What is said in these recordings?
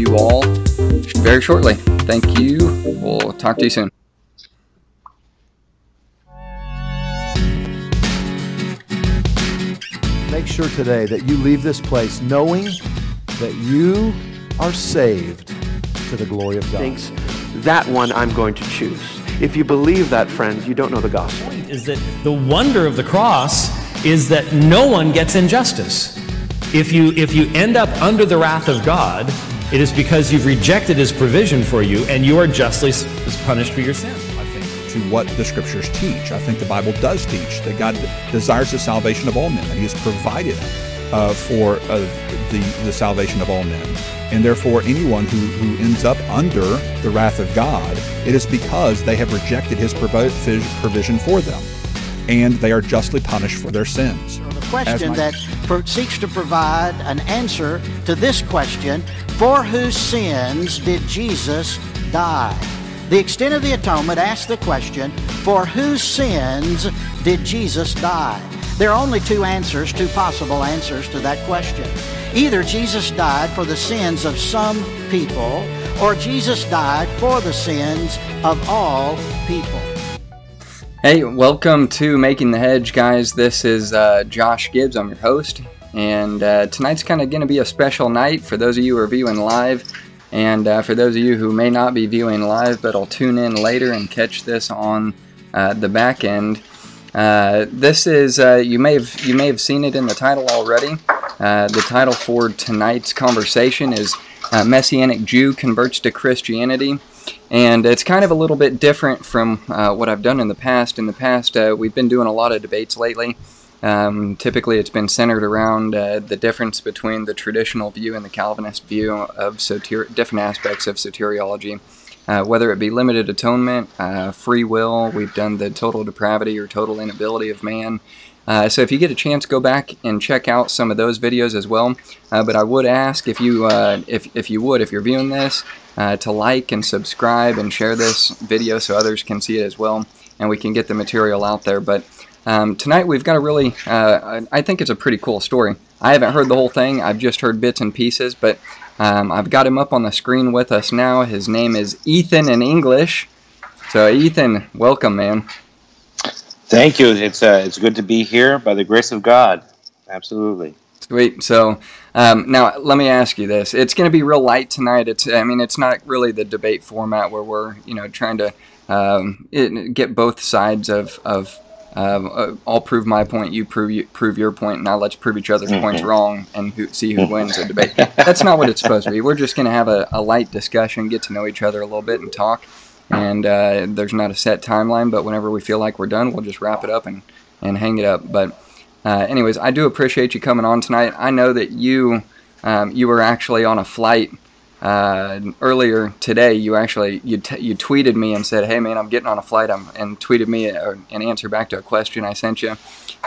you all very shortly. Thank you. We'll talk to you soon. Make sure today that you leave this place knowing that you are saved to the glory of God. Thanks. that one I'm going to choose. If you believe that, friends, you don't know the gospel. Is that the wonder of the cross is that no one gets injustice. If you if you end up under the wrath of God, it is because you've rejected his provision for you and you are justly punished for your sin. I think to what the scriptures teach. I think the Bible does teach that God desires the salvation of all men, that he has provided uh, for uh, the, the salvation of all men. And therefore, anyone who, who ends up under the wrath of God, it is because they have rejected his provision for them. And they are justly punished for their sins. The question my... that for, seeks to provide an answer to this question for whose sins did Jesus die? The extent of the atonement asks the question for whose sins did Jesus die? There are only two answers, two possible answers to that question. Either Jesus died for the sins of some people, or Jesus died for the sins of all people. Hey, welcome to Making the Hedge, guys. This is uh, Josh Gibbs. I'm your host, and uh, tonight's kind of going to be a special night for those of you who are viewing live, and uh, for those of you who may not be viewing live but will tune in later and catch this on uh, the back end. Uh, this is uh, you may have you may have seen it in the title already. Uh, the title for tonight's conversation is Messianic Jew Converts to Christianity. And it's kind of a little bit different from what I've done in the past. In the past, we've been doing a lot of debates lately. Um, typically, it's been centered around uh, the difference between the traditional view and the Calvinist view of different aspects of soteriology. Uh, whether it be limited atonement, uh, free will, we've done the total depravity or total inability of man, uh, so if you get a chance, go back and check out some of those videos as well. Uh, but I would ask if you, uh, if, if you would, if you're viewing this, to like and subscribe and share this video so others can see it as well, and we can get the material out there. But um, tonight we've got a really, uh, I think it's a pretty cool story. I haven't heard the whole thing. I've just heard bits and pieces, but um, I've got him up on the screen with us now. His name is Ethan in English. So Ethan, welcome, man. Thank you. It's uh, it's good to be here by the grace of God. Absolutely. Sweet. So um, now let me ask you this: It's going to be real light tonight. It's I mean it's not really the debate format where we're you know trying to um, it, get both sides of of uh, I'll prove my point, you prove prove your point, now let's prove each other's mm-hmm. points wrong and who, see who wins the debate. That's not what it's supposed to be. We're just going to have a, a light discussion, get to know each other a little bit, and talk and uh, there's not a set timeline. But whenever we feel like we're done, we'll just wrap it up and and hang it up. But uh, anyways, I do appreciate you coming on tonight. I know that you um, you were actually on a flight uh, earlier today. You actually you t- you tweeted me and said, "Hey man, I'm getting on a flight," I'm, and tweeted me a, an answer back to a question I sent you.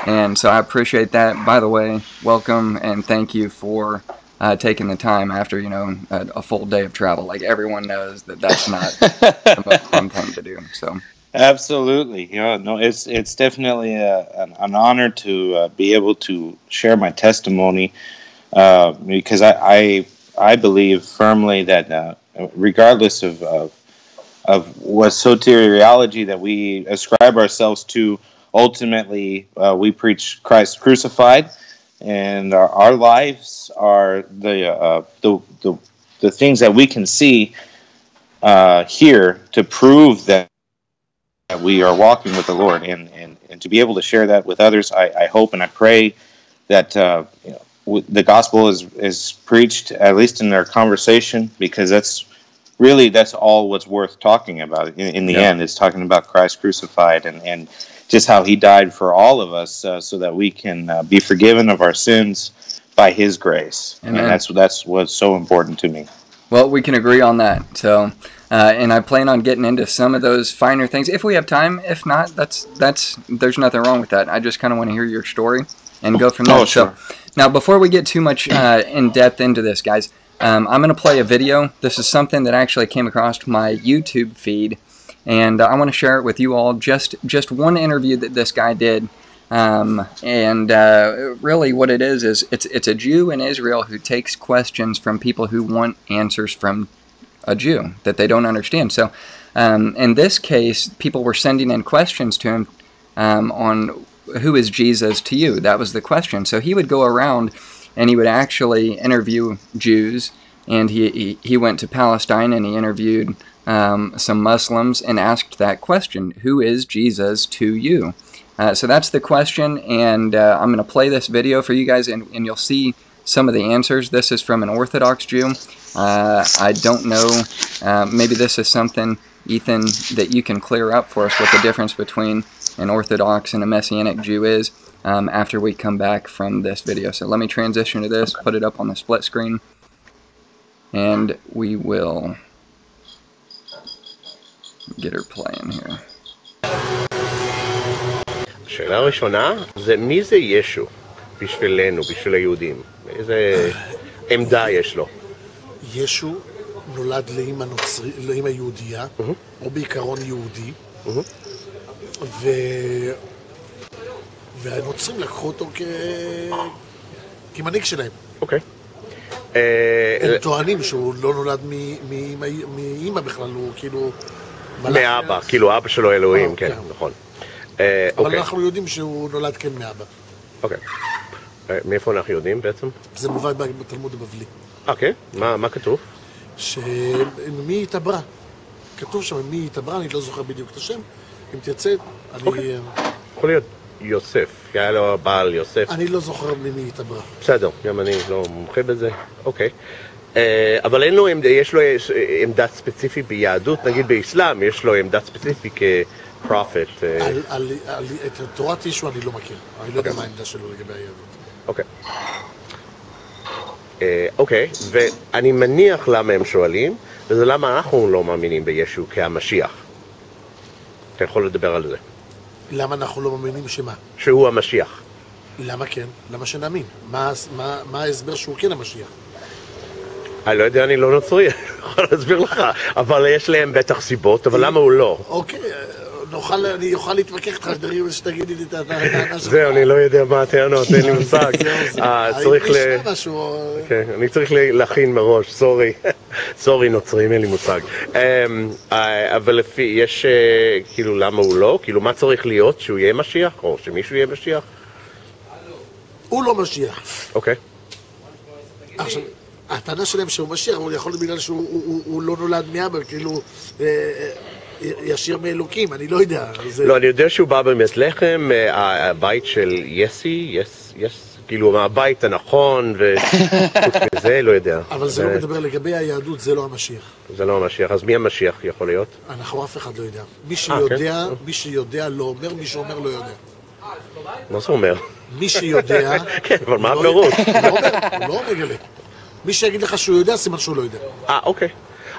And so I appreciate that. By the way, welcome and thank you for uh, taking the time after you know a, a, full day of travel. Like everyone knows that that's not the most fun thing to do. So absolutely, yeah, no, it's it's definitely a, an, an, honor to uh, be able to share my testimony uh, because I, I, I believe firmly that uh, regardless of, of of what soteriology that we ascribe ourselves to, ultimately uh, we preach Christ crucified and our, our lives are the, uh, the, the the things that we can see uh, here to prove that we are walking with the Lord, and, and, and to be able to share that with others, I, I hope and I pray that uh, you know, the gospel is is preached at least in their conversation, because that's really that's all what's worth talking about. In, in the yeah. end, is talking about Christ crucified and and just how he died for all of us uh, so that we can uh, be forgiven of our sins by his grace. Amen. And that's that's what's so important to me. Well, we can agree on that. So, uh, and I plan on getting into some of those finer things if we have time. If not, that's that's there's nothing wrong with that. I just kind of want to hear your story and go from there. Oh, sure. So, now before we get too much uh, in depth into this, guys, um, I'm going to play a video. This is something that actually came across my YouTube feed and uh, I want to share it with you all. Just just one interview that this guy did. Um, and uh, really, what it is is it's it's a Jew in Israel who takes questions from people who want answers from a Jew that they don't understand. So, um, in this case, people were sending in questions to him um, on who is Jesus to you. That was the question. So he would go around and he would actually interview Jews. And he, he, he went to Palestine and he interviewed um, some Muslims and asked that question Who is Jesus to you? Uh, so that's the question, and uh, I'm going to play this video for you guys, and, and, you'll see some of the answers. This is from an Orthodox Jew. Uh, I don't know, uh, maybe this is something, Ethan, that you can clear up for us what the difference between an Orthodox and a Messianic Jew is um, after we come back from this video. So let me transition to this, put it up on the split screen, and we will get her playing here. השאלה הראשונה זה מי זה ישו בשבילנו, בשביל היהודים? איזה עמדה יש לו? ישו נולד לאימא, נוצרי, לאימא יהודייה, mm-hmm. או בעיקרון יהודי, mm-hmm. ו... והנוצרים לקחו אותו כ... כמנהיג שלהם. אוקיי. Okay. הם טוענים שהוא לא נולד מאימא בכלל, הוא כאילו... מאבא, כאילו אבא שלו אלוהים, אה, כן, כן, נכון. אה, אבל אוקיי. אנחנו יודעים שהוא נולד כן מאבא. אוקיי. אה, מאיפה אנחנו יודעים בעצם? זה מובא בתלמוד הבבלי. אוקיי, מה כתוב? שמי התעברה. כתוב שם מי התעברה, אני לא זוכר בדיוק את השם. אם תרצה, אני... אוקיי. יכול להיות יוסף, כי היה לו בעל יוסף. אני לא זוכר ממי התעברה. בסדר, גם אני לא מומחה בזה. אוקיי. אבל אין לו, יש לו עמדה ספציפית ביהדות, נגיד באסלאם, יש לו עמדה ספציפית כפרופט. את תורת ישו אני לא מכיר, אני לא יודע מה העמדה שלו לגבי היהדות. אוקיי. אוקיי, ואני מניח למה הם שואלים, וזה למה אנחנו לא מאמינים בישו כהמשיח. אתה יכול לדבר על זה. למה אנחנו לא מאמינים שמה? שהוא המשיח. למה כן? למה שנאמין? מה, מה, מה ההסבר שהוא כן המשיח? אני לא יודע, אני לא נוצרי, אני יכול להסביר לך, אבל יש להם בטח סיבות, אבל למה הוא לא? אוקיי, נוכל, אני אוכל להתווכח איתך שתגידי לי את הטענה שלך. זהו, אני לא יודע מה הטענות, אין לי מושג. אה, צריך ל... אני צריך להכין מראש, סורי. סורי, נוצרים, אין לי מושג. אמ, אה, אבל לפי, יש, אה, כאילו, למה הוא לא? כאילו, מה צריך להיות? שהוא יהיה משיח? או שמישהו יהיה משיח? הוא לא משיח. אוקיי. עכשיו... הטענה שלהם שהוא משיח, אבל יכול להיות בגלל שהוא הוא, הוא לא נולד מאבא, כאילו ישיר מאלוקים, אני לא יודע. זה... לא, אני יודע שהוא בא באמת לחם, הבית של יסי, יס, יס, כאילו מהבית הנכון, וחוץ מזה, לא יודע. אבל זה לא מדבר לגבי היהדות, זה לא המשיח. זה לא המשיח, אז מי המשיח יכול להיות? אנחנו אף אחד לא יודע. מי שיודע, מי שיודע לא אומר, מי שאומר לא יודע. מה זה אומר? מי שיודע... כן, אבל מה הפירוש? הוא לא אומר, הוא לא מגלה. מי שיגיד לך שהוא יודע, סימן שהוא לא יודע. אה, אוקיי.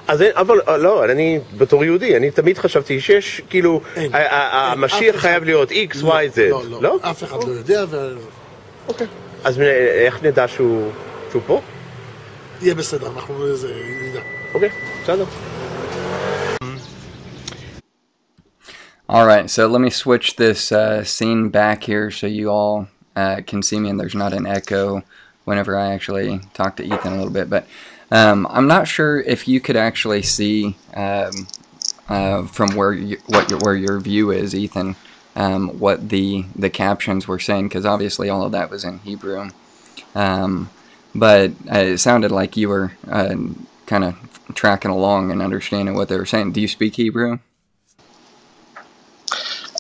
אז אבל לא, אני בתור יהודי, אני תמיד חשבתי שיש, כאילו, המשיח חייב להיות X, Y, Z. לא, לא, אף אחד לא יודע. אוקיי. אז איך נדע שהוא פה? יהיה בסדר, אנחנו נדע. אוקיי, בסדר. All right, so let me switch this uh, scene back here so you all uh, can see me and there's not an echo. whenever I actually talk to Ethan a little bit. But um, I'm not sure if you could actually see um, uh, from where you, what your, where your view is, Ethan, um, what the the captions were saying, because obviously all of that was in Hebrew. Um, but uh, it sounded like you were uh, kind of tracking along and understanding what they were saying. Do you speak Hebrew?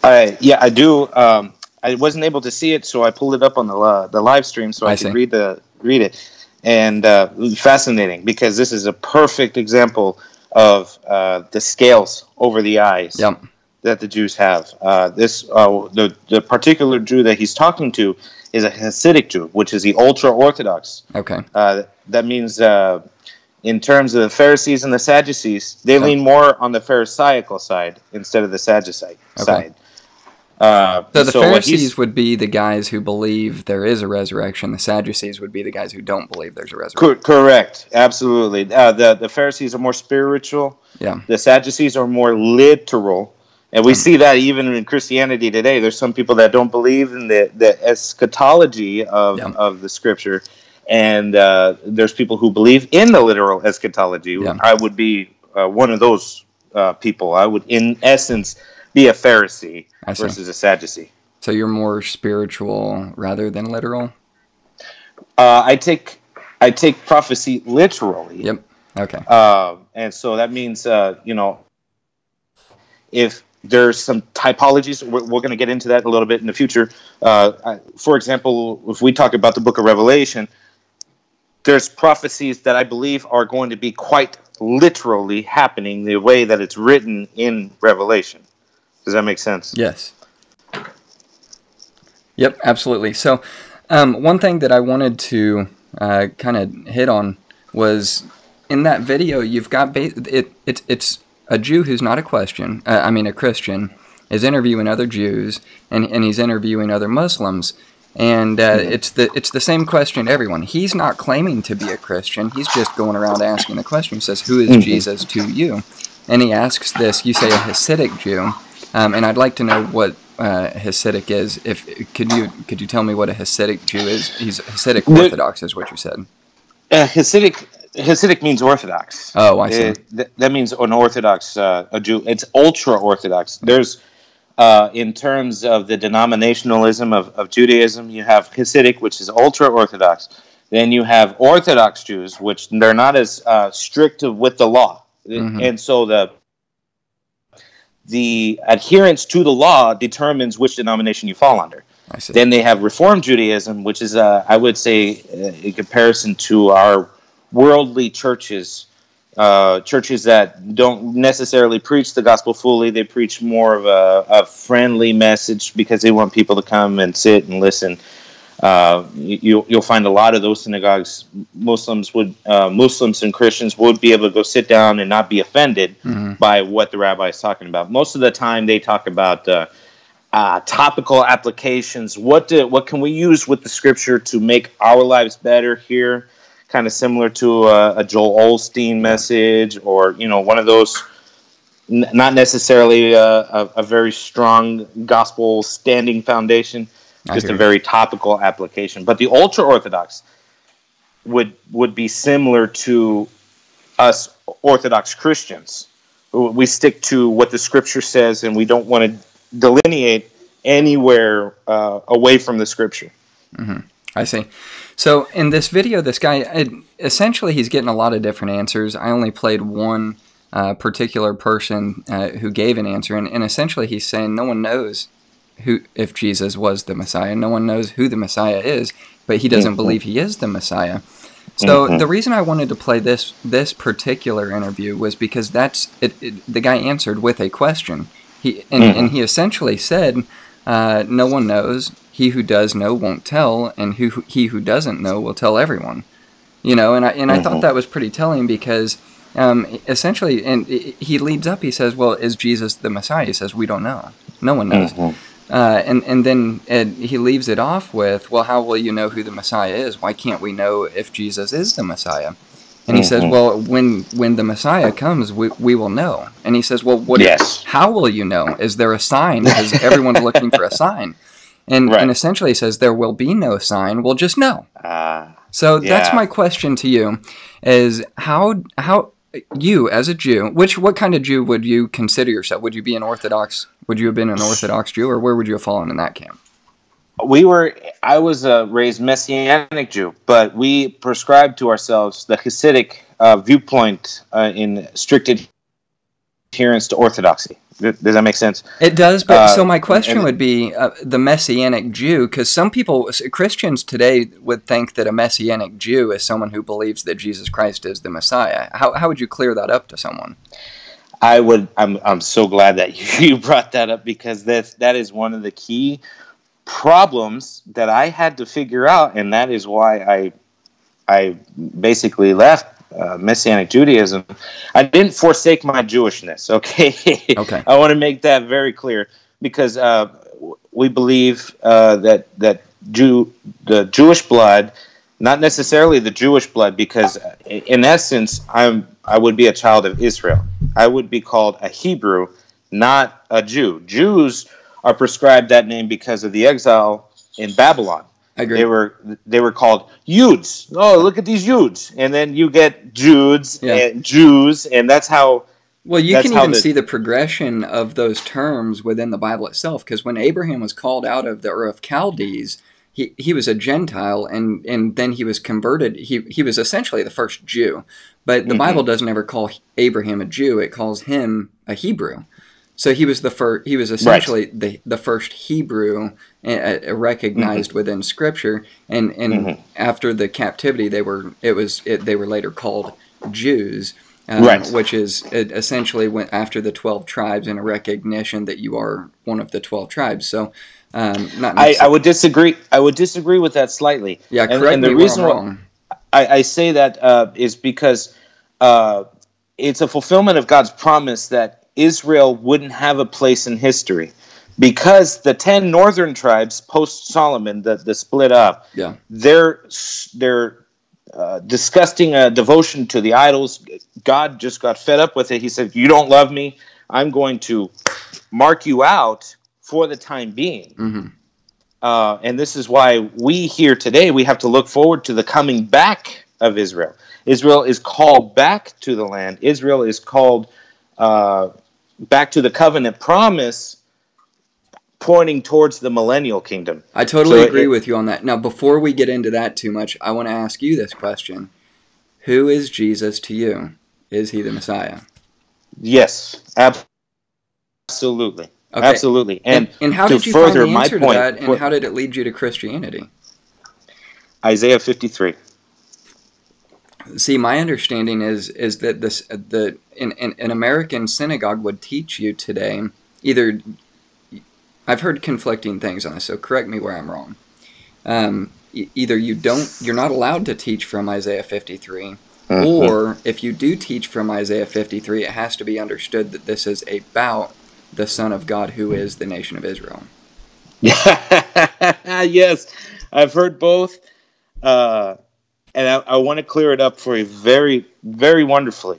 Uh, yeah, I do. Um, I wasn't able to see it, so I pulled it up on the uh, the live stream so I, I could read the read it. And uh, fascinating because this is a perfect example of uh, the scales over the eyes yep. that the Jews have. Uh, this uh, the the particular Jew that he's talking to is a Hasidic Jew, which is the ultra orthodox. Okay. Uh, that means in terms of the Pharisees and the Sadducees, they lean more on the Pharisaical side instead of the Sadducite okay. side. Uh, so the so Pharisees would be the guys who believe there is a resurrection. The Sadducees would be the guys who don't believe there's a resurrection. correct, absolutely. Uh, the the Pharisees are more spiritual. Yeah. The Sadducees are more literal, And we see that even in Christianity today. There's some people that don't believe in the, the eschatology of, Yeah. of the scripture. And uh, there's people who believe in the literal eschatology. Yeah. I would be uh, one of those uh, people. I would, in essence, be a Pharisee versus a Sadducee. So you're more spiritual rather than literal. Uh, I take I take prophecy literally. Yep. Okay. Uh, and so that means, uh, you know, if there's some typologies, we're, we're going to get into that a little bit in the future. Uh, I- for example, if we talk about the book of Revelation, there's prophecies that I believe are going to be quite literally happening the way that it's written in Revelation. Does that make sense? Yes. Yep, absolutely. So, um, one thing that I wanted to uh, kind of hit on was in that video. You've got ba- it. It's it's a Jew who's not a question. Uh, I mean, a Christian is interviewing other Jews, and and he's interviewing other Muslims. And uh, it's the it's the same question to everyone. He's not claiming to be a Christian. He's just going around asking the question. He says, "Who is Jesus to you?" And he asks this. You say a Hasidic Jew, um, and I'd like to know what uh, Hasidic is. If could you could you tell me what a Hasidic Jew is? He's Hasidic The- Orthodox, is what you said. Uh, Hasidic Hasidic means Orthodox. Oh, I see. Uh, th- that means an Orthodox uh, a Jew. It's ultra Orthodox. There's uh, in terms of the denominationalism of, of Judaism, you have Hasidic, which is ultra Orthodox. Then you have Orthodox Jews, which they're not as uh, strict with the law, Mhm. and so the the adherence to the law determines which denomination you fall under. Then they have Reform Judaism, which is, uh, I would say, uh, in comparison to our worldly churches, uh, churches that don't necessarily preach the gospel fully. They preach more of a, a friendly message because they want people to come and sit and listen. Uh, you, you'll find a lot of those synagogues. Muslims would, uh, Muslims and Christians would be able to go sit down and not be offended Mhm. by what the rabbi is talking about. Most of the time, they talk about uh, uh, topical applications. What do, what can we use with the scripture to make our lives better here? Kind of similar to a, a Joel Osteen message, or you know, one of those. N- not necessarily a, a, a very strong gospel standing foundation, just a very topical application. But the ultra orthodox would would be similar to us Orthodox Christians. We stick to what the Scripture says, and we don't want to delineate anywhere uh, away from the Scripture. I see. So in this video, this guy it, essentially he's getting a lot of different answers. I only played one uh, particular person uh, who gave an answer, and, and essentially he's saying no one knows who if Jesus was the Messiah. No one knows who the Messiah is, but he doesn't mm-hmm. believe he is the Messiah. So mm-hmm. the reason I wanted to play this this particular interview was because that's it, it, the guy answered with a question. He and, mm-hmm. and he essentially said, uh, "No one knows. He who does know won't tell, and who he who doesn't know will tell everyone." You know, and I and I thought that was pretty telling because um, essentially, and he leads up. He says, "Well, is Jesus the Messiah?" He says, "We don't know. No one knows." Uh, and and then he leaves it off with, "Well, how will you know who the Messiah is? Why can't we know if Jesus is the Messiah?" And he says, "Well, when when the Messiah comes, we, we will know." And he says, "Well, what? Yes. How will you know? Is there a sign? Because everyone's looking for a sign." And Right. and essentially he says, "There will be no sign. We'll just know." Uh, So that's my question to you: is how how you as a Jew, which what kind of Jew would you consider yourself? Would you be an Orthodox? Would you have been an Orthodox Jew, or where would you have fallen in that camp? we were, I was a raised Messianic Jew, but we prescribed to ourselves the Hasidic uh, viewpoint uh, in strict adherence to Orthodoxy. Does that make sense? It does, but Uh, so my question and- would be uh, the Messianic Jew, because some people, Christians today, would think that a Messianic Jew is someone who believes that Jesus Christ is the Messiah. How, how would you clear that up to someone? I would. I'm. I'm so glad that you brought that up because that's that is one of the key problems that I had to figure out, and that is why I I basically left uh, Messianic Judaism. I didn't forsake my Jewishness. Okay. Okay. I want to make that very clear because uh, we believe uh, that that Jew the Jewish blood, not necessarily the Jewish blood, because in essence, I'm I would be a child of Israel. I would be called a Hebrew, not a Jew. Jews are prescribed that name because of the exile in Babylon. They were they were called Yudes. Oh, look at these Yudes, and then you get Judes Yeah. and Jews, and that's how. Well, you can even the- see the progression of those terms within the Bible itself. Because when Abraham was called out of the Ur of Chaldees, he, he was a Gentile, and, and then he was converted. He, he was essentially the first Jew. But the Mhm. Bible doesn't ever call Abraham a Jew; it calls him a Hebrew. So he was the first. He was essentially the the first Hebrew uh, uh, recognized Mm-hmm. within Scripture. And and Mhm. after the captivity, they were it was it, they were later called Jews. um, Right. Which is it essentially went after the twelve tribes in a recognition that you are one of the twelve tribes. So, um, not I, I would disagree. I would disagree with that slightly. yeah, And- correct and me the reason wrong. I, I say that uh, is because uh, it's a fulfillment of God's promise that Israel wouldn't have a place in history. Because the 10 northern tribes post Solomon, the, the split up, Yeah, their, their uh, disgusting uh, devotion to the idols, God just got fed up with it. He said, You don't love me. I'm going to mark you out for the time being. hmm Uh, and this is why we here today we have to look forward to the coming back of Israel. Israel is called back to the land. Israel is called uh, back to the covenant promise, pointing towards the millennial kingdom. I totally So agree it- with you on that. Now, before we get into that too much, I want to ask you this question: Who is Jesus to you? Is he the Messiah? Yes, ab- absolutely, Okay. absolutely. And, And, and how to did you find further the my answer to that? And how did it lead you to Christianity? Isaiah fifty-three. See, my understanding is is that this the an, an, an American synagogue would teach you today either. I've heard conflicting things on this, so correct me where I'm wrong. Um, e- either you don't, you're not allowed to teach from Isaiah 53, Mhm. or if you do teach from Isaiah 53, it has to be understood that this is about the Son of God, who is the nation of Israel. yes, I've heard both, uh, and I, I want to clear it up for you very, very wonderfully.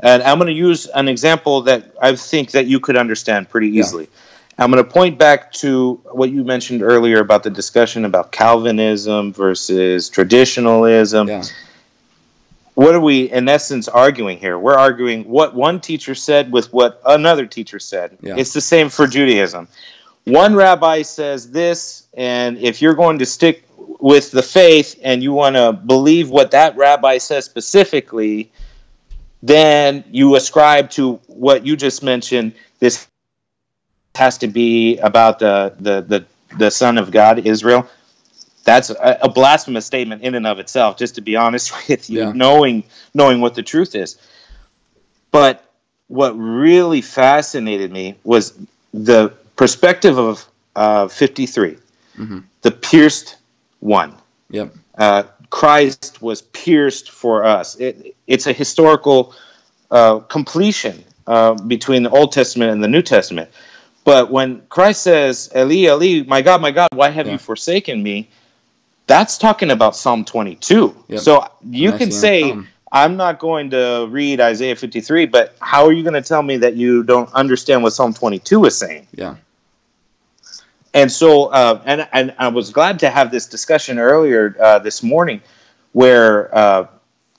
And I'm going to use an example that I think that you could understand pretty Yeah. easily. I'm going to point back to what you mentioned earlier about the discussion about Calvinism versus traditionalism. Yeah, What are we, in essence, arguing here? We're arguing what one teacher said with what another teacher said. Yeah. It's the same for Judaism. One rabbi says this, and if you're going to stick with the faith and you want to believe what that rabbi says specifically, then you ascribe to what you just mentioned. This has to be about the the the, the Son of God, Israel. That's a, a blasphemous statement in and of itself. Just to be honest with you, Yeah. knowing knowing what the truth is. But what really fascinated me was the perspective of uh, 53, Mhm. the pierced one yep, uh, Christ was pierced for us. It, it's a historical uh, completion uh, between the Old Testament and the New Testament. But when Christ says, Eli, Eli, my God, my God, why have Yeah. you forsaken me? That's talking about Psalm 22. Yep. So you can Messianic say, psalm. I'm not going to read Isaiah 53, but how are you going to tell me that you don't understand what Psalm 22 is saying? yeah, and so uh, and and I was glad to have this discussion earlier uh, this morning, where uh,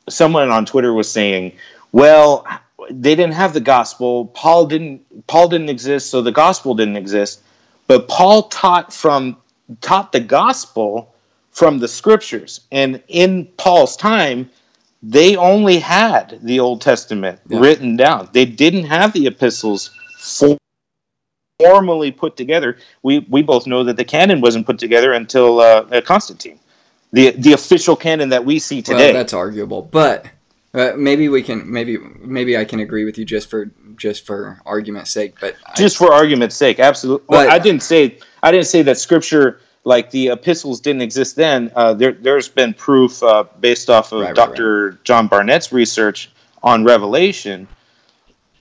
someone on Twitter was saying, "Well, they didn't have the gospel. Paul didn't. Paul didn't exist, so the gospel didn't exist. But Paul taught from taught the gospel from the scriptures, and in Paul's time." They only had the Old Testament Yeah. written down. They didn't have the epistles for formally put together. We we both know that the canon wasn't put together until uh, uh, Constantine, the the official canon that we see today. Well, that's arguable, but uh, maybe we can maybe maybe I can agree with you just for just for argument's sake. But I- Just for argument's sake, absolutely. Well, I didn't say I didn't say that scripture like the epistles didn't exist then. Uh, there there's been proof uh, based off of Right, right, Dr. John Barnett's research on Revelation.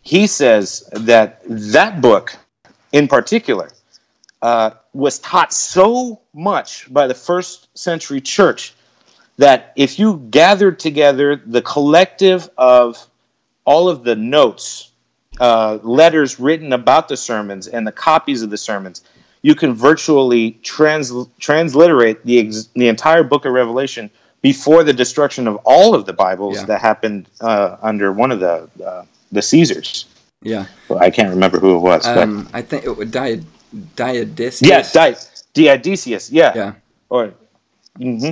He says that that book, in particular, uh, was taught so much by the first century church that if you gathered together the collective of all of the notes uh, letters written about the sermons and the copies of the sermons, you can virtually trans- transliterate the ex- the entire book of Revelation before the destruction of all of the Bibles Yeah. that happened uh, under one of the uh, the Caesars. Yeah. Well, I can't remember who it was. but- Um, I think it would die. Diodicius. yeah, Di- Dionysius. Yeah. Yeah. Or. Mm hmm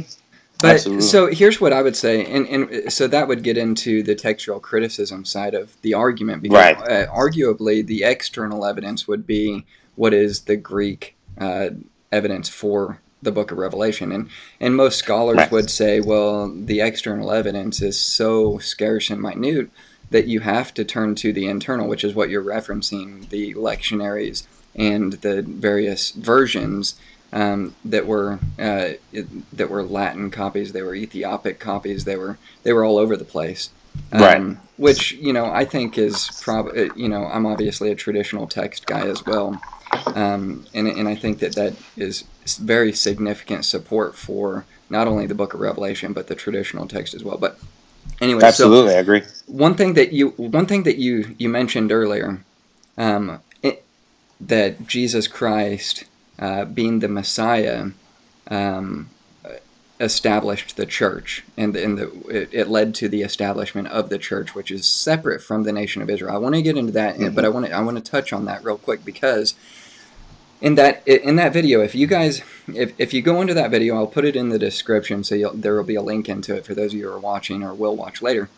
But Absolutely. so here's what I would say, and, and so that would get into the textual criticism side of the argument, because Right. uh, arguably the external evidence would be what is the Greek uh, evidence for the Book of Revelation, and and most scholars Right. would say, well, the external evidence is so scarce and minute that you have to turn to the internal, which is what you're referencing, the lectionaries and the various versions um, that were uh, that were Latin copies, they were Ethiopic copies, they were they were all over the place. Um, Right. Which you know I think is probably you know I'm obviously a traditional text guy as well, um, and and I think that that is very significant support for not only the Book of Revelation but the traditional text as well. But anyway, so Absolutely, I agree. one thing that you one thing that you you mentioned earlier um, it, that jesus christ uh, being the messiah um, established the church and, and the, it, it led to the establishment of the church which is separate from the nation of israel i want to get into that but i want to i want to touch on that real quick because in that in that video if you guys if, if you go into that video i'll put it in the description so you'll, there will be a link into it for those of you who are watching or will watch later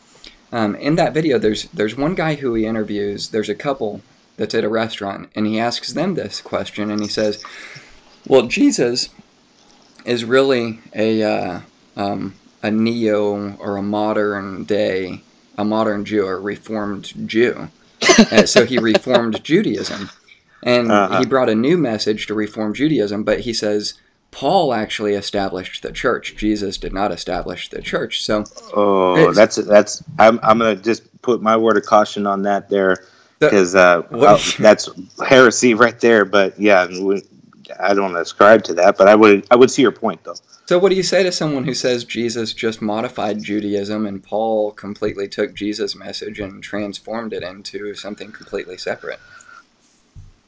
um, in that video, there's there's one guy who he interviews. There's a couple that's at a restaurant, and he asks them this question, and he says, "Well, Jesus is really a uh, um, a neo or a modern day, a modern Jew or reformed Jew. Uh, so he reformed Judaism, and Uh-huh. he brought a new message to reform Judaism. But he says." Paul actually established the church. Jesus did not establish the church. So Oh, that's that's. I'm I'm gonna just put my word of caution on that there, because uh, well, that's heresy right there. But yeah, I don't ascribe to that. But I would I would see your point though. So, what do you say to someone who says Jesus just modified Judaism and Paul completely took Jesus' message and transformed it into something completely separate?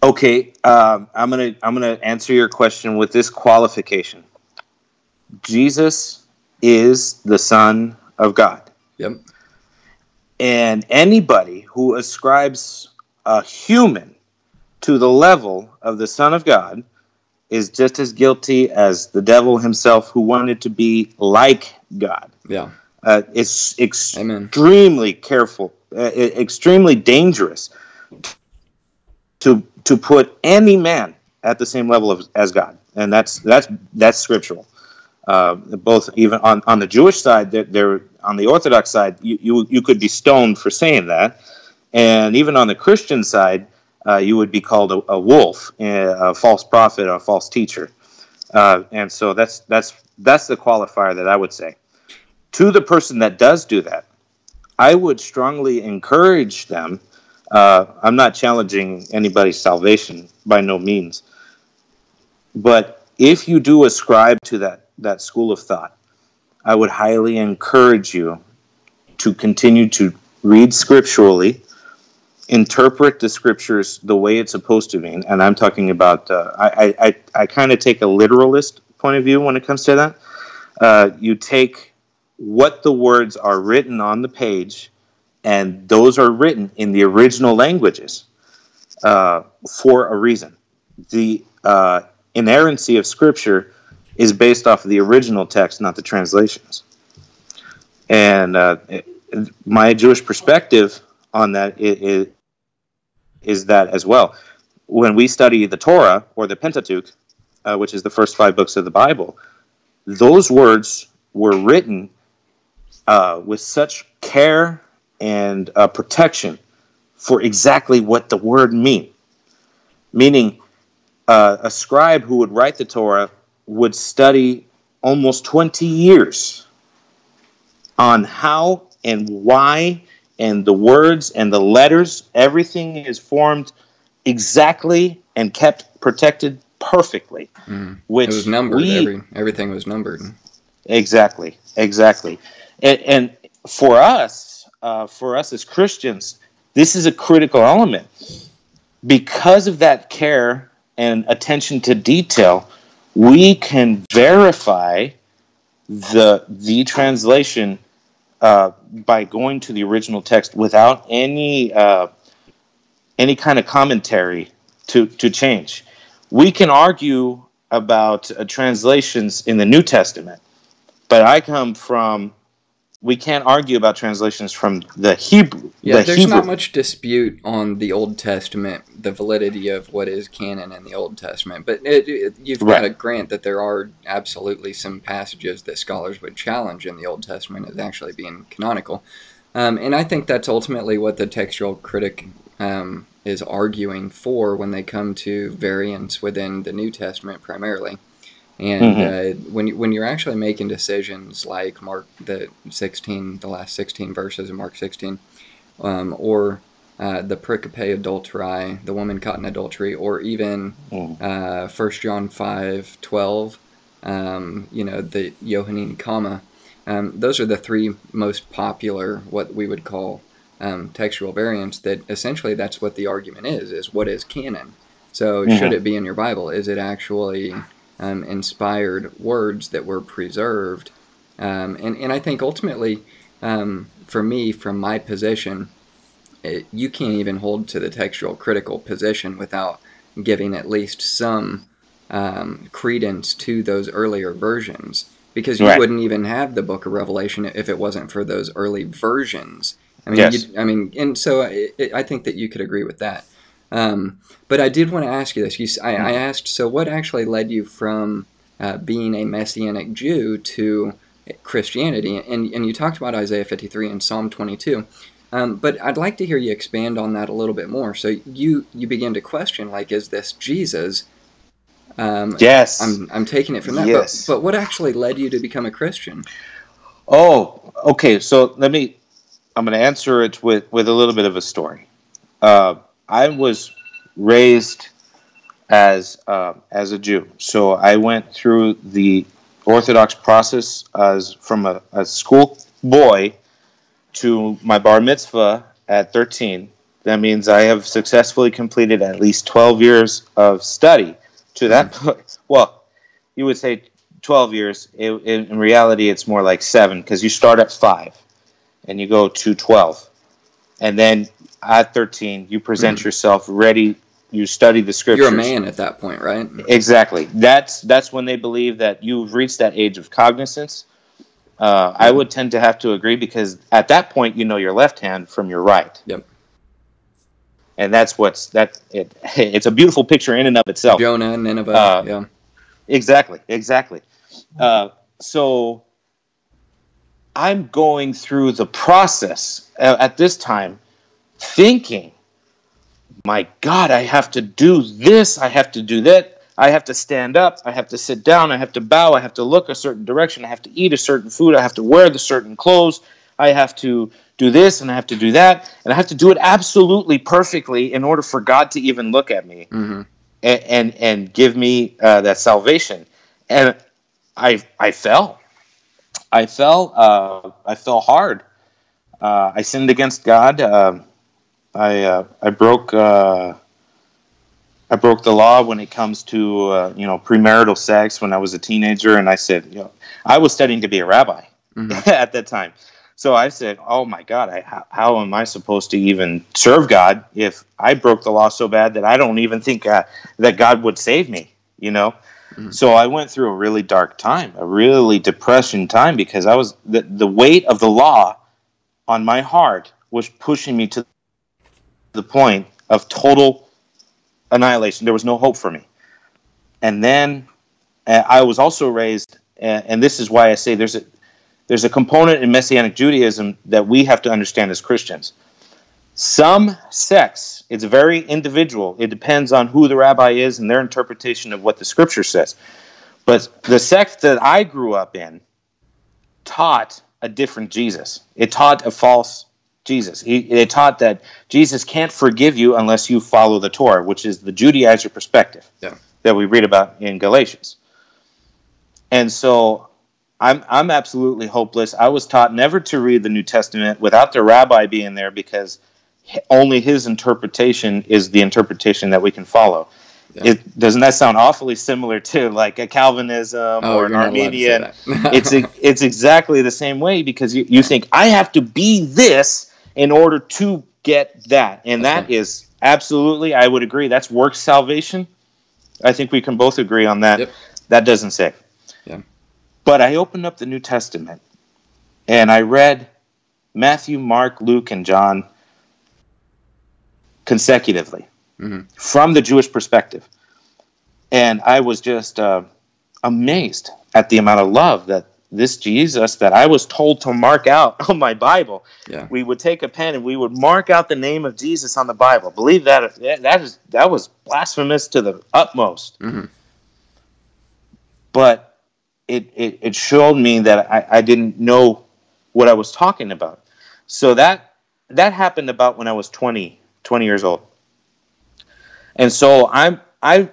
Okay, um, I'm gonna I'm gonna answer your question with this qualification. Jesus is the Son of God. Yep. And anybody who ascribes a human to the level of the Son of God is just as guilty as the devil himself who wanted to be like God. Yeah. Uh, it's ex- Amen. extremely careful, uh, extremely dangerous to to put any man at the same level of, as God, and that's that's that's scriptural. Uh, both even on, on the Jewish side, they're, they're on the Orthodox side, you, you you could be stoned for saying that, and even on the Christian side, uh, you would be called a, a wolf, a, a false prophet, a false teacher, uh, and so that's that's that's the qualifier that I would say to the person that does do that. I would strongly encourage them. Uh, I'm not challenging anybody's salvation by no means, but if you do ascribe to that that school of thought, I would highly encourage you to continue to read scripturally, interpret the scriptures the way it's supposed to mean. And I'm talking about uh, I I, I, kind of take a literalist point of view when it comes to that. Uh, you take what the words are written on the page, and those are written in the original languages uh, for a reason. The uh, inerrancy of Scripture is based off of the original text, not the translations. And uh, it- my Jewish perspective on that is, is that as well. When we study the Torah or the Pentateuch, uh, which is the first five books of the Bible, those words were written uh, with such care and uh, protection for exactly what the word mean. Meaning, uh, a scribe who would write the Torah would study almost 20 years on how and why and the words and the letters, everything is formed exactly and kept protected perfectly. Which It was numbered. we, Every everything was numbered. Exactly, exactly. And, and for us, uh, for us as Christians, this is a critical element. Because of that care and attention to detail, we can verify the the translation uh, by going to the original text without any uh, any kind of commentary to to change. We can argue about uh, translations in the New Testament, but I come from we can't argue about translations from the Hebrew. Yeah, the there's Hebrew. not much dispute on the Old Testament, the validity of what is canon in the Old Testament. But it, it, you've got to grant that there are absolutely some passages that scholars would challenge in the Old Testament as actually being canonical. Um, and I think that's ultimately what the textual critic um, is arguing for when they come to variants within the New Testament primarily. And uh, when you, when you're actually making decisions like Mark the 16, the last 16 verses of Mark 16, um, or uh, the pericope adulterae, the woman caught in adultery, or even uh, 1 John 5, 12, um, you know, the Johannine comma. Um, those are the three most popular, what we would call um, textual variants. That essentially that's what the argument is: is what is canon. So should it be in your Bible? Is it actually um, inspired words that were preserved? Um, and and I think ultimately, um, for me, from my position, it, you can't even hold to the textual critical position without giving at least some um, credence to those earlier versions because you Right. wouldn't even have the book of revelation if it wasn't for those early versions i mean Yes. you, i mean and so I, I think that you could agree with that um, but i did want to ask you this you, I, I asked so what actually led you from uh, being a messianic jew to christianity and, and you talked about isaiah 53 and psalm 22 um, but I'd like to hear you expand on that a little bit more. So you you begin to question like, is this Jesus? Um, Yes. I'm I'm taking it from that. Yes. But, but what actually led you to become a Christian? Oh, okay. So let me. I'm going to answer it with with a little bit of a story. Uh, I was raised as uh, as a Jew, so I went through the Orthodox process as from a, a school boy to my bar mitzvah at 13. That means I have successfully completed at least 12 years of study. To that point, well, you would say 12 years. It, in reality, it's more like seven because you start at five and you go to 12. And then at 13, you present yourself ready. You study the scriptures. You're a man at that point, right? Exactly. That's that's when they believe that you've reached that age of cognizance. Uh, I would tend to have to agree because at that point you know your left hand from your right, Yep. and that's what's that. It, it's a beautiful picture in and of itself. Jonah, and Nineveh. Uh, yeah. Exactly, exactly. Uh, so I'm going through the process uh, at this time, thinking, my God, I have to do this, I have to do that, I have to stand up, I have to sit down, I have to bow, I have to look a certain direction, I have to eat a certain food, I have to wear the certain clothes, I have to do this and I have to do that, and I have to do it absolutely perfectly in order for God to even look at me hmm and and, and give me uh, that salvation. And I I fell, I fell, uh, I fell hard. Uh, I sinned against God. I uh, I broke uh, I broke the law when it comes to uh, you know premarital sex when I was a teenager, and I said you know I was studying to be a rabbi Mhm. at that time. So I said, "Oh my God, I, how, how am I supposed to even serve God if I broke the law so bad that I don't even think uh, that God would save me?" You know. So I went through a really dark time, a really depression time because I was the, the weight of the law on my heart was pushing me to the point of total annihilation. There was no hope for me. And then uh, I was also raised, uh, and this is why I say there's a there's a component in Messianic Judaism that we have to understand as Christians. Some sects, it's very individual. It depends on who the rabbi is and their interpretation of what the scripture says. But the sect that I grew up in taught a different Jesus. It taught a false Jesus. He, it taught that Jesus can't forgive you unless you follow the Torah, which is the Judaizer perspective Yeah. that we read about in Galatians. And so I'm I'm absolutely hopeless. I was taught never to read the New Testament without the rabbi being there because only his interpretation is the interpretation that we can follow. Yeah. It doesn't that sound awfully similar to like a Calvinism Oh, or an Arminian? it's it's exactly the same way because you, you think I have to be this in order to get that, and that is absolutely I would agree. That's work salvation. I think we can both agree on that. Yep. That doesn't save. Yeah. But I opened up the New Testament and I read Matthew, Mark, Luke, and John consecutively Mhm. from the Jewish perspective. And I was just uh, amazed at the amount of love that this Jesus that I was told to mark out on my Bible. Yeah. We would take a pen and we would mark out the name of Jesus on the Bible. Believe that that is that was blasphemous to the utmost. Mhm. But it, it, it showed me that I, I didn't know what I was talking about. So that that happened about when I was 20, 20 years old. And so I'm I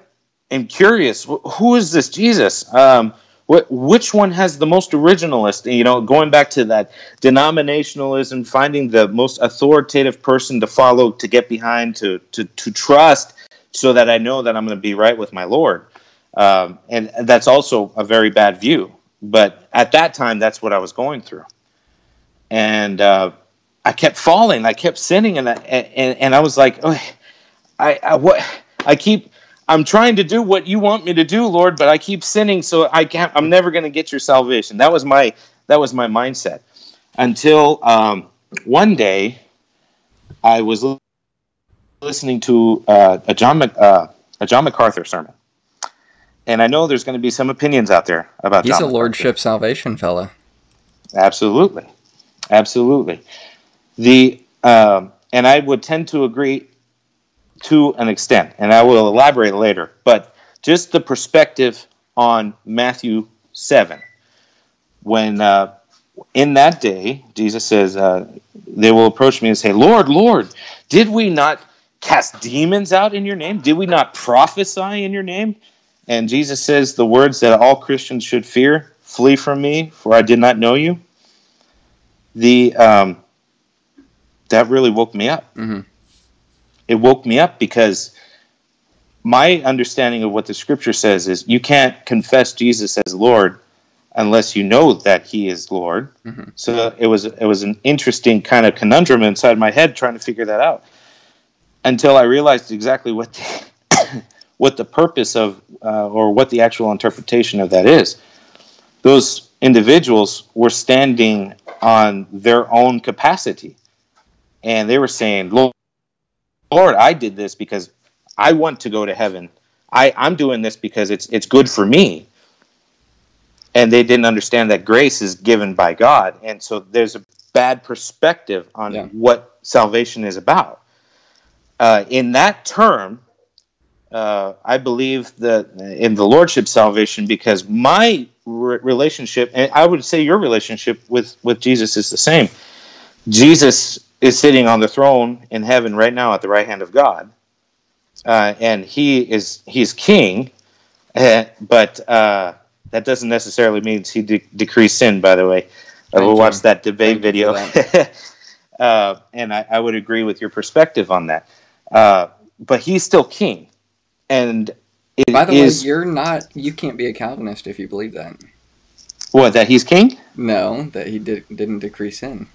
am curious. Who is this Jesus? Um, what which one has the most originalist? You know, going back to that denominationalism, finding the most authoritative person to follow, to get behind, to to to trust, so that I know that I'm going to be right with my Lord. Um, and that's also a very bad view. But at that time, that's what I was going through, and uh, I kept falling. I kept sinning, and I, and, and I was like, oh, I, I what I keep I'm trying to do what you want me to do, Lord, but I keep sinning, so I can't. I'm never going to get your salvation. That was my that was my mindset until um, one day I was listening to uh, a John Mac- uh, a John MacArthur sermon, and I know there's going to be some opinions out there about He's John a MacArthur. lordship salvation fella. Absolutely, absolutely. The um, and I would tend to agree to an extent, and I will elaborate later. But just the perspective on Matthew seven, when uh, in that day Jesus says, uh, "They will approach me and say, Lord, Lord, did we not cast demons out in your name? Did we not prophesy in your name?" And Jesus says the words that all Christians should fear: "Flee from me, for I did not know you." The um, that really woke me up. Mhm. It woke me up because my understanding of what the Scripture says is you can't confess Jesus as Lord unless you know that He is Lord. Mhm. So it was it was an interesting kind of conundrum inside my head trying to figure that out until I realized exactly what the, what the purpose of uh, or what the actual interpretation of that is. Those individuals were standing on their own capacity, and they were saying, "Lord, Lord, I did this because I want to go to heaven. I, I'm doing this because it's it's good for me." And they didn't understand that grace is given by God, and so there's a bad perspective on Yeah. what salvation is about. Uh, in that term, uh, I believe that in the lordship salvation because my re- relationship, and I would say your relationship with with Jesus is the same. Jesus is sitting on the throne in heaven right now at the right hand of God, uh, and he is he's king, uh, but uh, that doesn't necessarily mean he de- decreased sin. By the way, uh, we'll watch that debate Thank video. for uh, and I, I would agree with your perspective on that. Uh, but he's still king, and it By the is way, you're not. You can't be a Calvinist if you believe that. what that he's king. No, that he did, didn't decrease sin.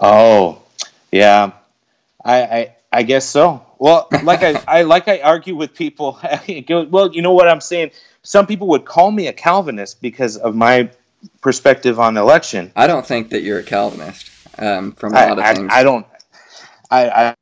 Oh, yeah. I I, I guess so. Well, like I, I like I argue with people. well, you know what I'm saying. Some people would call me a Calvinist because of my perspective on election. I don't think that you're a Calvinist. Um, from a I, lot of I, things. I don't. I, I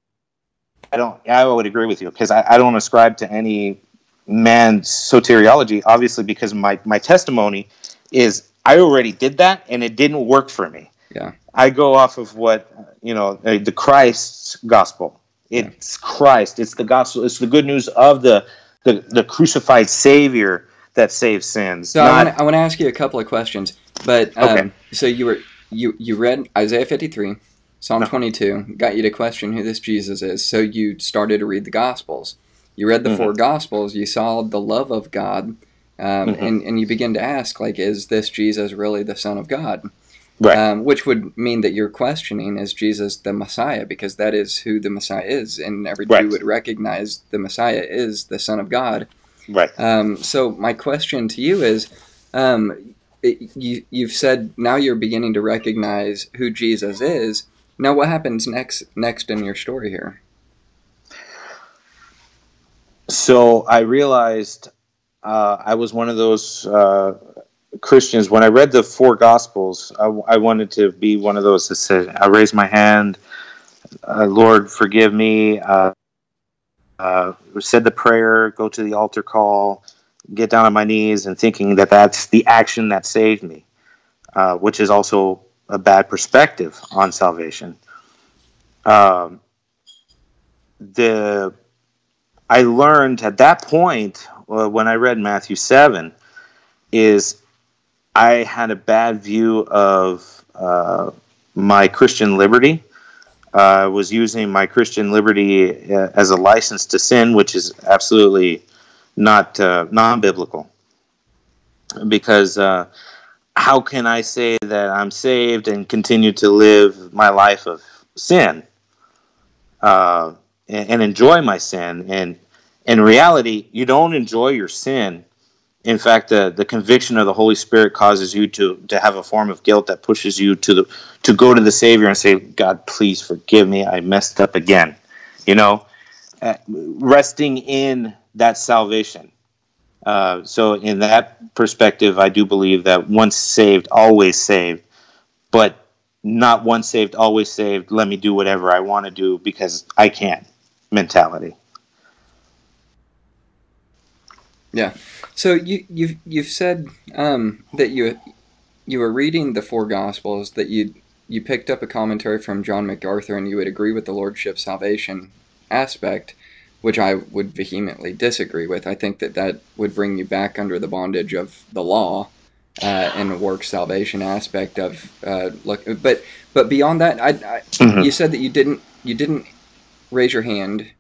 I don't. I would agree with you because I, I don't ascribe to any man's soteriology. Obviously, because my my testimony is I already did that and it didn't work for me. Yeah. I go off of what you know the Christ's gospel. It's Christ. It's the gospel. It's the good news of the the, the crucified Savior that saves sins. So I not want to I want to ask you a couple of questions. But um, Okay. so you were you you read Isaiah 53, Psalm 22, got you to question who this Jesus is. So you started to read the Gospels. You read the Mhm. four Gospels. You saw the love of God, um, Mhm. and and you begin to ask like, is this Jesus really the Son of God? Right. Um, which would mean that you're questioning is Jesus the Messiah because that is who the Messiah is, and every Right. Jew would recognize the Messiah is the Son of God. Right. Um, so my question to you is, um, it, you you've said now you're beginning to recognize who Jesus is. Now what happens next next in your story here? So I realized uh, I was one of those uh, Christians. When I read the four Gospels, I, I wanted to be one of those that said, I raised my hand, uh, Lord, forgive me. Uh, uh, said the prayer, go to the altar call, get down on my knees, and thinking that that's the action that saved me, uh, which is also a bad perspective on salvation. Um, the I learned at that point uh, when I read Matthew 7 is I had a bad view of uh, my Christian liberty. Uh, I was using my Christian liberty uh, as a license to sin, which is absolutely not uh, non biblical. Because uh, how can I say that I'm saved and continue to live my life of sin? Uh, and, and enjoy my sin. And in reality, you don't enjoy your sin. In fact, the, the conviction of the Holy Spirit causes you to, to have a form of guilt that pushes you to the to go to the Savior and say, "God, please forgive me. I messed up again." You know, uh, resting in that salvation. Uh, so, in that perspective, I do believe that once saved, always saved. But not once saved, always saved. Let me do whatever I want to do because I can mentality. Yeah. So you you've you've said um, that you you were reading the four Gospels that you you picked up a commentary from John MacArthur and you would agree with the lordship salvation aspect, which I would vehemently disagree with. I think that that would bring you back under the bondage of the law uh, and the work salvation aspect of uh, look. But but beyond that, I, I Mhm. you said that you didn't you didn't raise your hand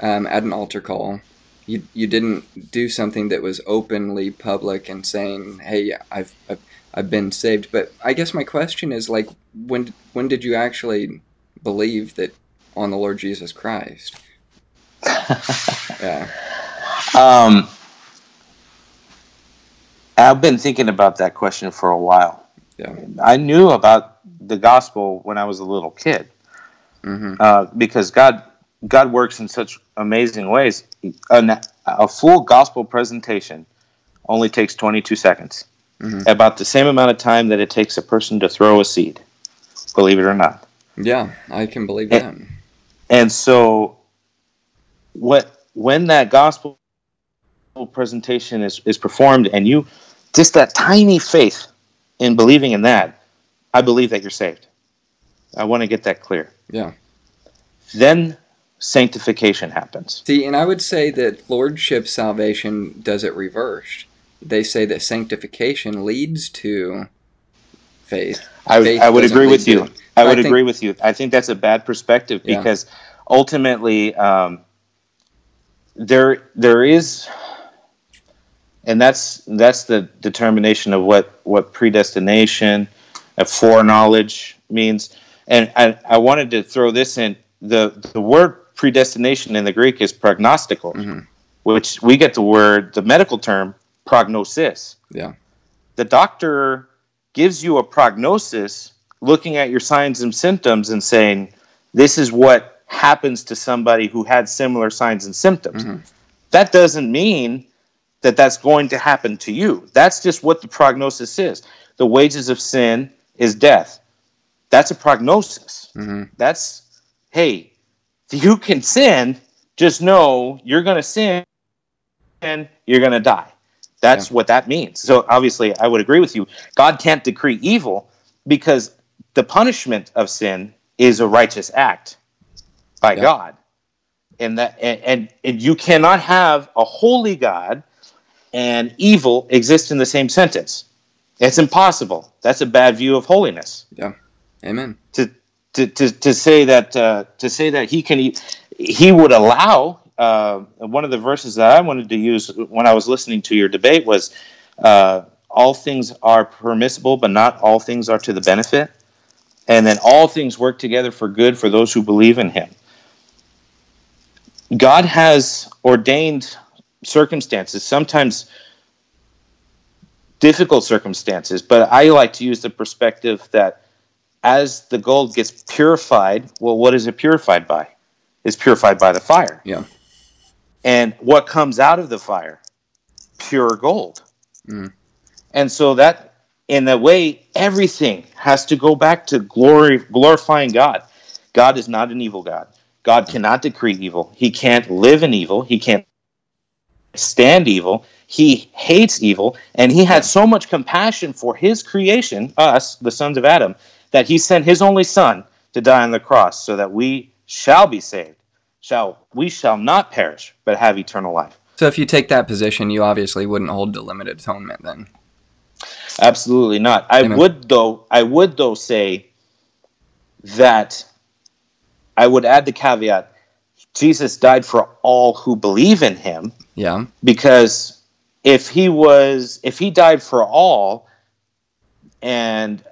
um, at an altar call. You, you didn't do something that was openly public and saying, "Hey, I've, I've I've been saved." But I guess my question is like, when when did you actually believe that on the Lord Jesus Christ? yeah. Um, I've been thinking about that question for a while. Yeah. I knew about the gospel when I was a little kid hmm uh, because God God works in such amazing ways. An, a full gospel presentation only takes 22 seconds, Mhm. about the same amount of time that it takes a person to throw a seed. Believe it or not. Yeah, I can believe Eh, that. And so, what when that gospel presentation is, is performed, and you just that tiny faith in believing in that, I believe that you're saved. I want to get that clear. Yeah. Then sanctification happens. See, and I would say that lordship salvation does it reversed. They say that sanctification leads to faith. I, would- Faith I would agree with you. it. I would think- agree with you. I think that's a bad perspective Yeah. because ultimately um, there there is, and that's that's the determination of what what predestination, of foreknowledge means. And I, I wanted to throw this in the the word predestination in the Greek is prognostical, Mhm. which we get the word the medical term prognosis. Yeah. the doctor gives you a prognosis looking at your signs and symptoms and saying this is what happens to somebody who had similar signs and symptoms. Mhm. that doesn't mean that that's going to happen to you. That's just what the prognosis is. The wages of sin is death. That's a prognosis. Hmm that's hey you can sin just know you're going to sin and you're going to die. That's what that means. So obviously i would agree with you. God can't decree evil because the punishment of sin is a righteous act by Yeah. god. And that and, and and you cannot have a holy god and evil exist in the same sentence. It's impossible. That's a bad view of holiness. Yeah. Amen. to to, to, say that uh, to say that he can he would allow uh, one of the verses that I wanted to use when I was listening to your debate was uh, all things are permissible, but not all things are to the benefit. And then all things work together for good for those who believe in him. God has ordained circumstances, sometimes difficult circumstances, but I like to use the perspective that as the gold gets purified, well, what is it purified by? It's purified by the fire. Yeah. And what comes out of the fire? Pure gold. Mm. And so that, in a way, everything has to go back to glory, glorifying God. God is not an evil God. God cannot decree evil. He can't live in evil. He can't stand evil. He hates evil. And he had so much compassion for his creation, us, the sons of Adam, that he sent his only son to die on the cross so that we shall be saved. Shall we shall not perish, but have eternal life. So if you take that position, you obviously wouldn't hold to limited atonement then. Absolutely not. I Amen. would though I would though say that I would add the caveat Jesus died for all who believe in him Yeah. because if he was if he died for all and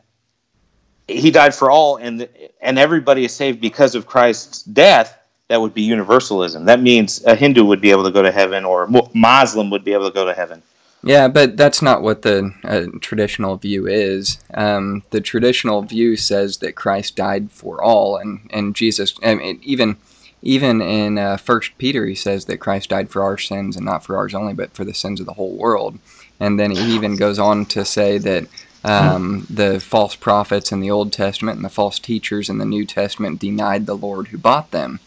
he died for all and and everybody is saved because of Christ's death that would be universalism that means a hindu would be able to go to heaven or a muslim would be able to go to heaven Yeah, but that's not what the uh, traditional view is. Um, the traditional view says that Christ died for all, and, and Jesus, I mean, even even in uh, First Peter, he says that Christ died for our sins and not for ours only, but for the sins of the whole world. And then he even goes on to say that um, the false prophets in the Old Testament and the false teachers in the New Testament denied the Lord who bought them.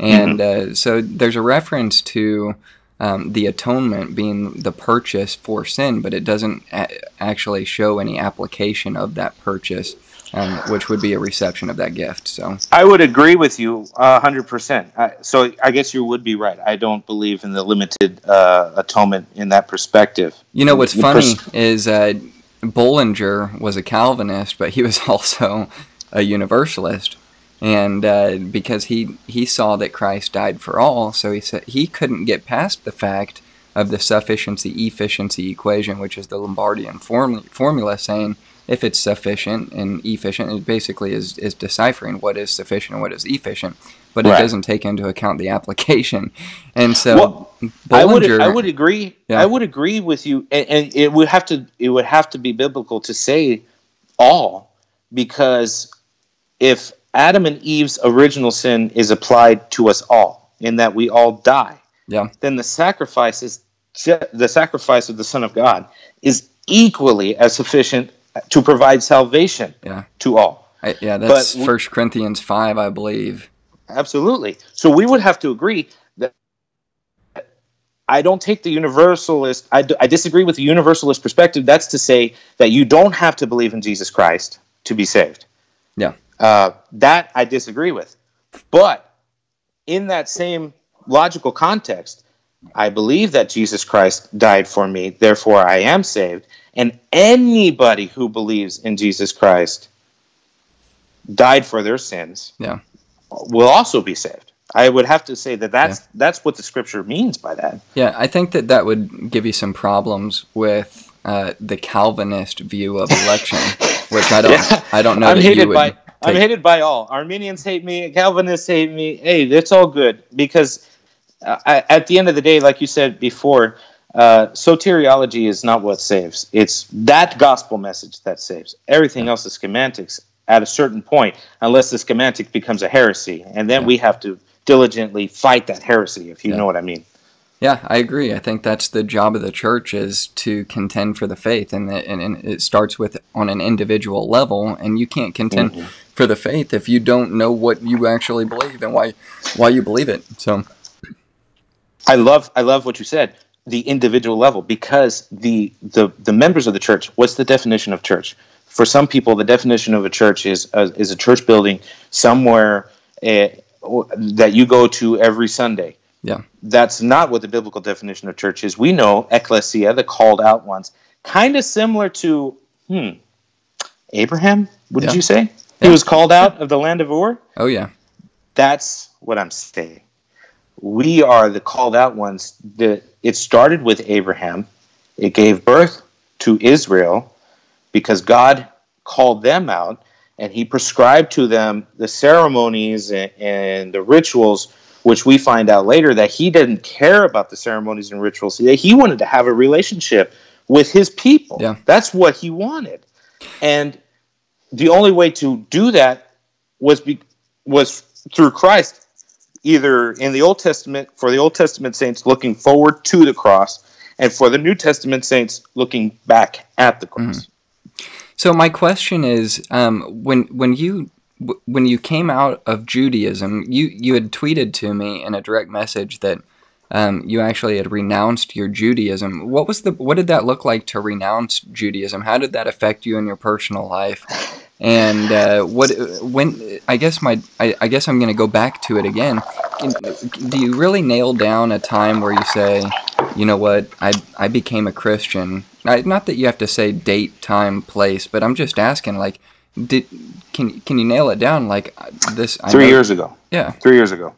And uh, so there's a reference to um, the atonement being the purchase for sin, but it doesn't a- actually show any application of that purchase, um, which would be a reception of that gift. So, I would agree with you a hundred percent. I- So I guess you would be right. I don't believe in the limited uh, atonement in that perspective. you know what's The funny pers- is uh, Bollinger was a Calvinist, but he was also a Universalist. And uh, because he, he saw that Christ died for all, so he said he couldn't get past the fact of the sufficiency efficiency equation, which is the Lombardian form- formula saying if it's sufficient and efficient, it basically is, is deciphering what is sufficient and what is efficient, but it doesn't take into account the application. And so Well, I would I would agree. Yeah. I would agree with you, and, and it would have to it would have to be biblical to say all, because if Adam and Eve's original sin is applied to us all, in that we all die, yeah, then the sacrifice is the sacrifice of the Son of God is equally as sufficient to provide salvation yeah. to all. I, yeah, that's First Corinthians five, I believe. Absolutely. So we would have to agree that I don't take the universalist. I, d- I disagree with the universalist perspective. That's to say that you don't have to believe in Jesus Christ to be saved. Yeah, Uh, that I disagree with. But in that same logical context, I believe that Jesus Christ died for me, therefore I am saved. And anybody who believes in Jesus Christ died for their sins yeah, will also be saved. I would have to say that that's that's what the scripture means by that. yeah. I think that that would give you some problems with uh, the Calvinist view of election, which I don't, Yeah. I don't know I'm that you hated would. by I'm hated by all. Arminians hate me. Calvinists hate me. Hey, it's all good because uh, I, at the end of the day, like you said before, uh, soteriology is not what saves. It's that gospel message that saves. Everything else is semantics at a certain point, unless the schematic becomes a heresy, and then we have to diligently fight that heresy. If you know what I mean. Yeah, I agree. I think that's the job of the church is to contend for the faith, and, the, and, and it starts with on an individual level. And you can't contend Mm-hmm. for the faith if you don't know what you actually believe and why why you believe it. So I love I love what you said. The individual level, because the the the members of the church. What's the definition of church? For some people, the definition of a church is a, is a church building somewhere uh, that you go to every Sunday. yeah, That's not what the biblical definition of church is. We know ecclesia, the called out ones, kind of similar to hmm, Abraham. What did you say? He was called out of the land of Ur. oh yeah, That's what I'm saying. We are the called out ones. That it started with Abraham. It gave birth to Israel because God called them out and he prescribed to them the ceremonies and, and the rituals which we find out later that he didn't care about the ceremonies and rituals. He wanted to have a relationship with his people. Yeah. that's what he wanted. And the only way to do that was be, was through Christ either in the Old Testament for the Old Testament saints looking forward to the cross and for the New Testament saints looking back at the cross mm-hmm. So my question is, um, when when you when you came out of Judaism, you you had tweeted to me in a direct message that um, you actually had renounced your Judaism. What was the what did that look like to renounce Judaism? How did that affect you in your personal life? And uh, what when I guess my I, I guess I'm going to go back to it again. Do you really nail down a time where you say, you know what, I I became a Christian? I, not that you have to say date, time, place, but I'm just asking, like, did can can you nail it down? Like uh, this? I three know- years ago Yeah. three years ago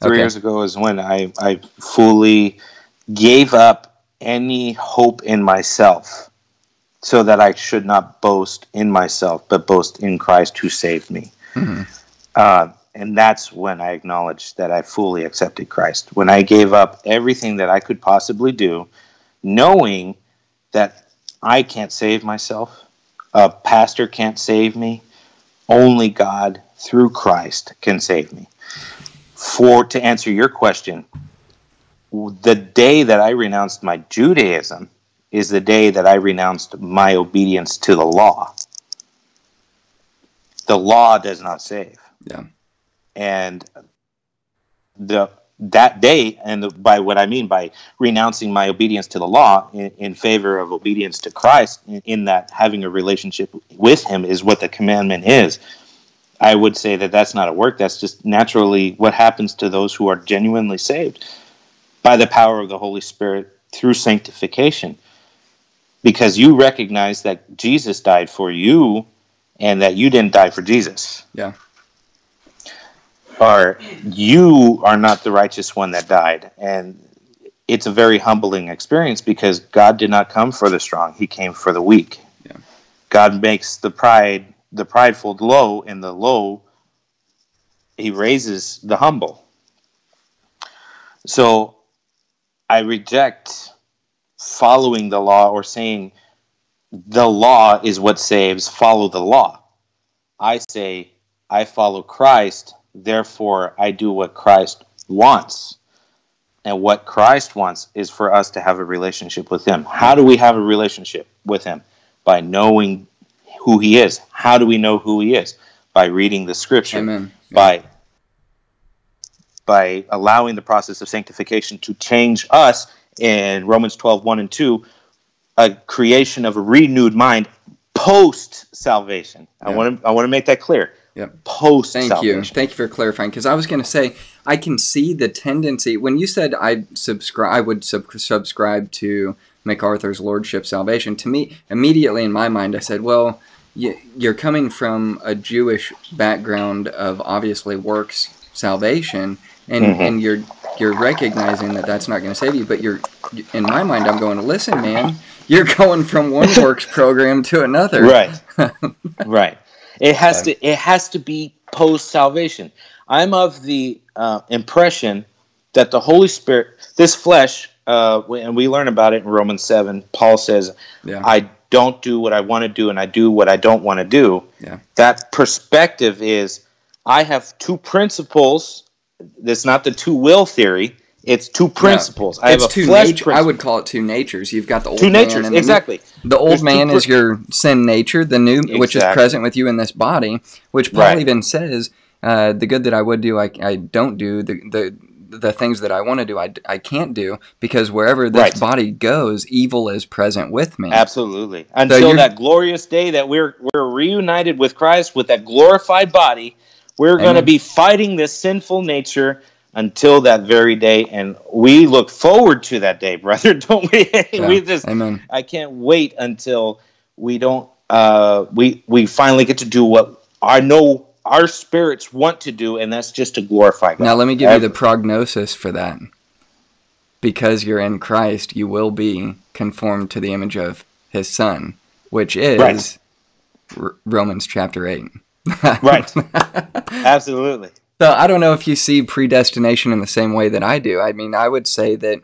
three Okay. years ago is when I, I fully gave up any hope in myself so that I should not boast in myself, but boast in Christ who saved me. Uh, and that's when I acknowledged that I fully accepted Christ. When I gave up everything that I could possibly do, knowing that I can't save myself, a pastor can't save me, only God through Christ can save me. For to answer your question, the day that I renounced my Judaism is the day that I renounced my obedience to the law. The law does not save. Yeah. And the that day, and the, by what I mean by renouncing my obedience to the law in, in favor of obedience to Christ, in, in that having a relationship with Him is what the commandment is. I would say that that's not a work. That's just naturally what happens to those who are genuinely saved by the power of the Holy Spirit through sanctification. Because you recognize that Jesus died for you and that you didn't die for Jesus. Yeah. Or you are not the righteous one that died. And it's a very humbling experience because God did not come for the strong, He came for the weak. Yeah. God makes the pride the prideful low and the low he raises the humble. So I reject following the law or saying the law is what saves, follow the law. I say I follow Christ, therefore I do what Christ wants. And what Christ wants is for us to have a relationship with Him. How do we have a relationship with Him? By knowing who He is. How do we know who He is? By reading the Scripture. Amen. By by allowing the process of sanctification to change us in Romans 12, 1 and 2, a creation of a renewed mind post salvation. I Yeah. want to I want to make that clear. Yep. Post Thank salvation. you. Thank you for clarifying. Because I was going to say, I can see the tendency when you said I subscribe, I would sub- subscribe to MacArthur's Lordship Salvation. To me, immediately in my mind, I said, well, you're coming from a Jewish background of obviously works salvation, and Mhm. and you're you're recognizing that that's not going to save you. But you're in my mind, I'm going, listen, man, you're going from one works program to another. Right. right. It has to it has to be post salvation. I'm of the uh, impression that the Holy Spirit, this flesh, uh, and we learn about it in Romans seven. Paul says, Yeah. "I don't do what I want to do, and I do what I don't want to do." Yeah. That perspective is, I have two principles. That's not the two will theory. It's two principles. I it's have a two flesh nature. I would call it two natures. You've got the old Two man natures, and the new- exactly. The old There's man pr- is your sin nature. The new, which is present with you in this body, which Paul Right. even says, uh, "The good that I would do, I, I don't do. The the the things that I want to do, I, I can't do because wherever this Right. body goes, evil is present with me." Absolutely. Until you're- that glorious day that we're we're reunited with Christ with that glorified body, we're going to be fighting this sinful nature until that very day and we look forward to that day, brother, don't we? Yeah. we just Amen. I can't wait until we don't uh we we finally get to do what I know our spirits want to do and that's just to glorify God. Now let me give you the prognosis for that. Because you're in Christ, you will be conformed to the image of his son, which is Right. R- Romans chapter 8. Right. Absolutely. So I don't know if you see predestination in the same way that I do. I mean, I would say that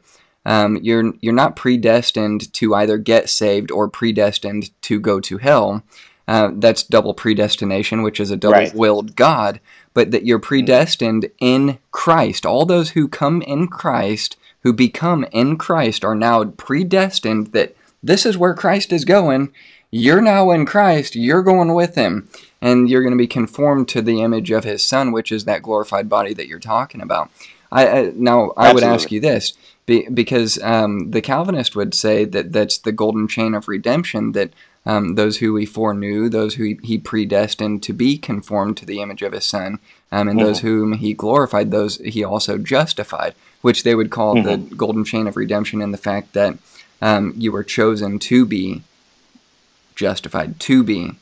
um, you're you're not predestined to either get saved or predestined to go to hell. Uh, that's double predestination, which is a double-willed God. But that you're predestined in Christ. All those who come in Christ, who become in Christ, are now predestined. That this is where Christ is going. You're now in Christ. You're going with Him and you're going to be conformed to the image of his son, which is that glorified body that you're talking about. I, I now I would ask you this be, because um, the Calvinist would say that that's the golden chain of redemption that um, those who he foreknew, those who he, he predestined to be conformed to the image of his son, um, and those whom he glorified, those he also justified, which they would call the golden chain of redemption and the fact that um, you were chosen to be justified, to be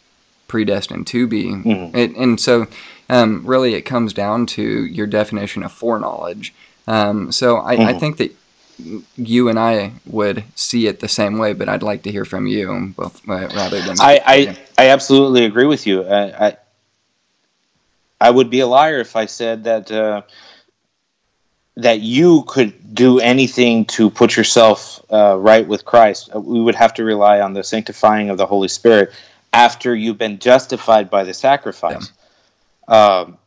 predestined to be. It, and so, um, really, it comes down to your definition of foreknowledge. Um, so, I, I think that you and I would see it the same way, but I'd like to hear from you both, uh, rather than I, I, I absolutely agree with you. I, I, I would be a liar if I said that uh, that you could do anything to put yourself uh, right with Christ. We would have to rely on the sanctifying of the Holy Spirit after you've been justified by the sacrifice. Um,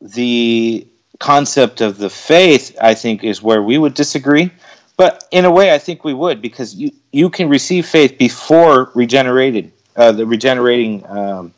the concept of the faith, I think, is where we would disagree. But in a way, I think we would because you, you can receive faith before regenerated, uh, the regenerating um,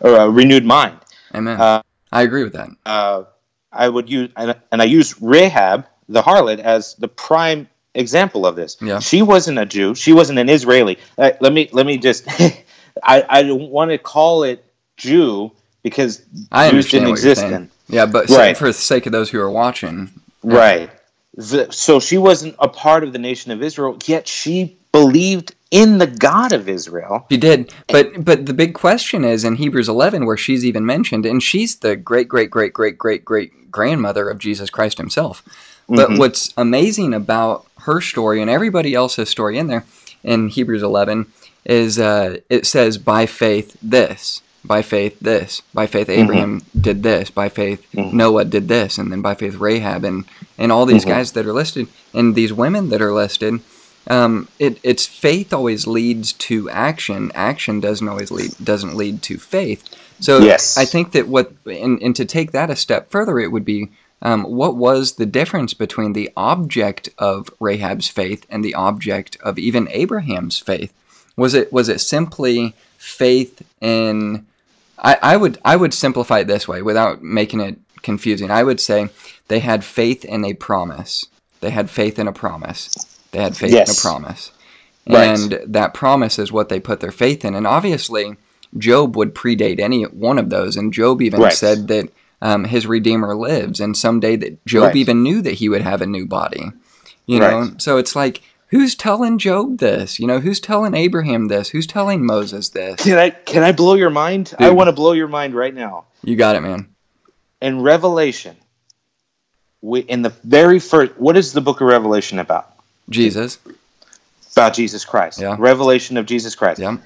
or a renewed mind. Amen. Uh, I agree with that. uh, I would use and, and I use Rahab the harlot as the prime example of this. Yeah. She wasn't a Jew. She wasn't an Israeli. Uh, let me let me just I I don't want to call it Jew because I Jews didn't exist then. Yeah, but Right. for the sake of those who are watching, Right. The, so she wasn't a part of the nation of Israel, yet she believed in the God of Israel. She did, but but the big question is in Hebrews 11, where she's even mentioned, and she's the great great great great great great grandmother of Jesus Christ Himself. But mm-hmm. what's amazing about her story and everybody else's story in there in Hebrews 11 is uh, it says by faith this, by faith this, by faith Abraham did this, by faith Noah did this, and then by faith Rahab and and all these guys that are listed and these women that are listed um, it, it's faith always leads to action. Action doesn't always lead doesn't lead to faith. So Yes. I think that what and, and to take that a step further, it would be um, what was the difference between the object of Rahab's faith and the object of even Abraham's faith? Was it was it simply faith in? I, I would I would simplify it this way without making it confusing. I would say they had faith in a promise. They had faith in a promise. They had faith in a promise. Right. And that promise is what they put their faith in. And obviously, Job would predate any one of those. And Job even Right. said that um, his Redeemer lives, and someday that Job Right. even knew that he would have a new body. You know, so it's like, who's telling Job this? You know, who's telling Abraham this? Who's telling Moses this? Can I can I blow your mind? I want to blow your mind right now. You got it, man. In Revelation, we, in the very first, what is the book of Revelation about? Jesus. About Jesus Christ. Yeah. Revelation of Jesus Christ. Yeah.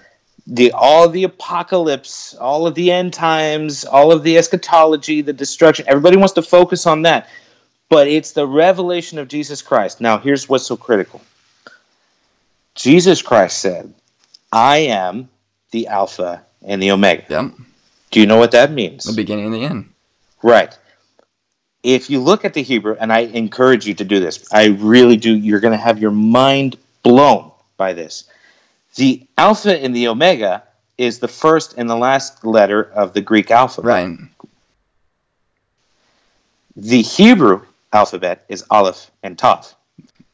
the all the apocalypse, all of the end times, all of the eschatology, the destruction. Everybody wants to focus on that, but it's the revelation of Jesus Christ. Now, here's what's so critical. Jesus Christ said, "I am the Alpha and the Omega." Yep. Do you know what that means? The beginning and the end. Right. If you look at the Hebrew, and I encourage you to do this, I really do, you're going to have your mind blown by this. The Alpha and the Omega is the first and the last letter of the Greek alphabet. Right. The Hebrew alphabet is Aleph and Tav.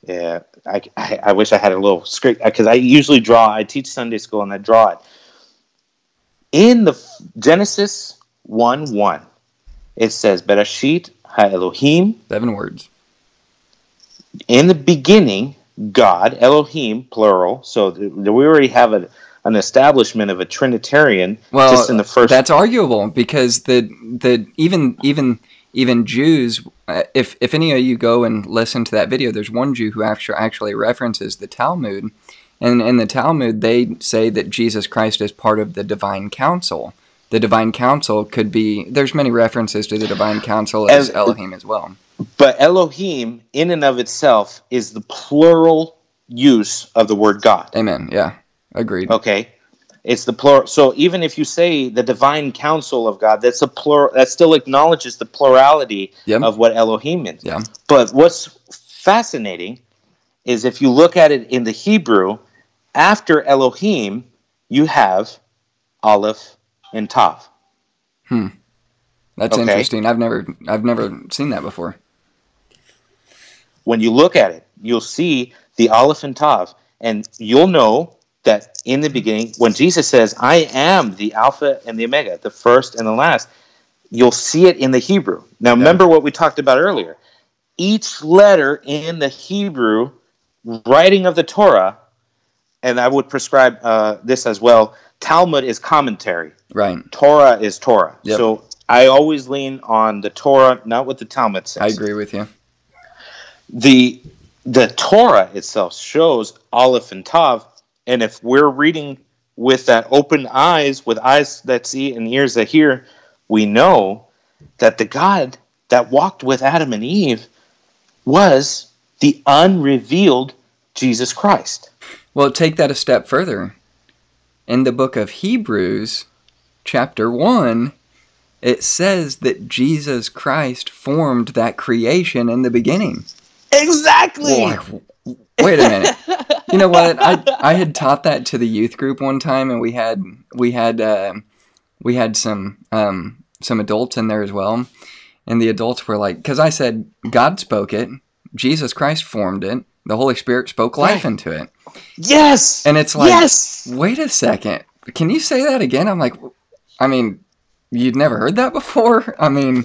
Yeah, I, I, I wish I had a little script uh, because I usually draw. I teach Sunday school and I draw it. In the Genesis 1 1, it says, Bereshit ha Elohim, Seven words. in the beginning, God, Elohim, plural. So th- we already have a, an establishment of a Trinitarian Well, just in the first. that's arguable because the the even even even Jews. uh, If if any of you go and listen to that video, there's one Jew who actually actually references the Talmud, And in the Talmud, they say that Jesus Christ is part of the divine council. The divine council could be, there's many references to the divine council as As- Elohim as well. But Elohim, in and of itself, is the plural use of the word God. Amen. Yeah. Agreed. Okay, it's the plural. So even if you say the divine counsel of God, that's a plural. That still acknowledges the plurality Yep. of what Elohim is. Yeah. But what's fascinating is if you look at it in the Hebrew, after Elohim, you have Aleph and Tav. Hmm. That's Okay. interesting. I've never I've never seen that before. when you look at it, you'll see the Aleph and Tav, and you'll know that in the beginning, when Jesus says, I am the Alpha and the Omega, the first and the last, you'll see it in the Hebrew. Now, remember what we talked about earlier. Each letter in the Hebrew writing of the Torah, and I would prescribe uh, this as well Talmud is commentary. Right. Torah is Torah. Yep. So I always lean on the Torah, not what the Talmud says I agree with you. the the Torah itself shows Aleph and Tav, and if we're reading with that open eyes, with eyes that see and ears that hear, we know that the God that walked with Adam and Eve was the unrevealed Jesus Christ. Well, take that a step further. In the book of Hebrews, chapter 1, it says that Jesus Christ formed that creation in the beginning. Exactly. Wait a minute. You know what? I I had taught that to the youth group one time, and we had we had uh, we had some um, some adults in there as well, and the adults were like, because I said God spoke it, Jesus Christ formed it, the Holy Spirit spoke life into it, yes. and it's like, yes. wait a second, can you say that again? I'm like, I mean, you'd never heard that before. I mean,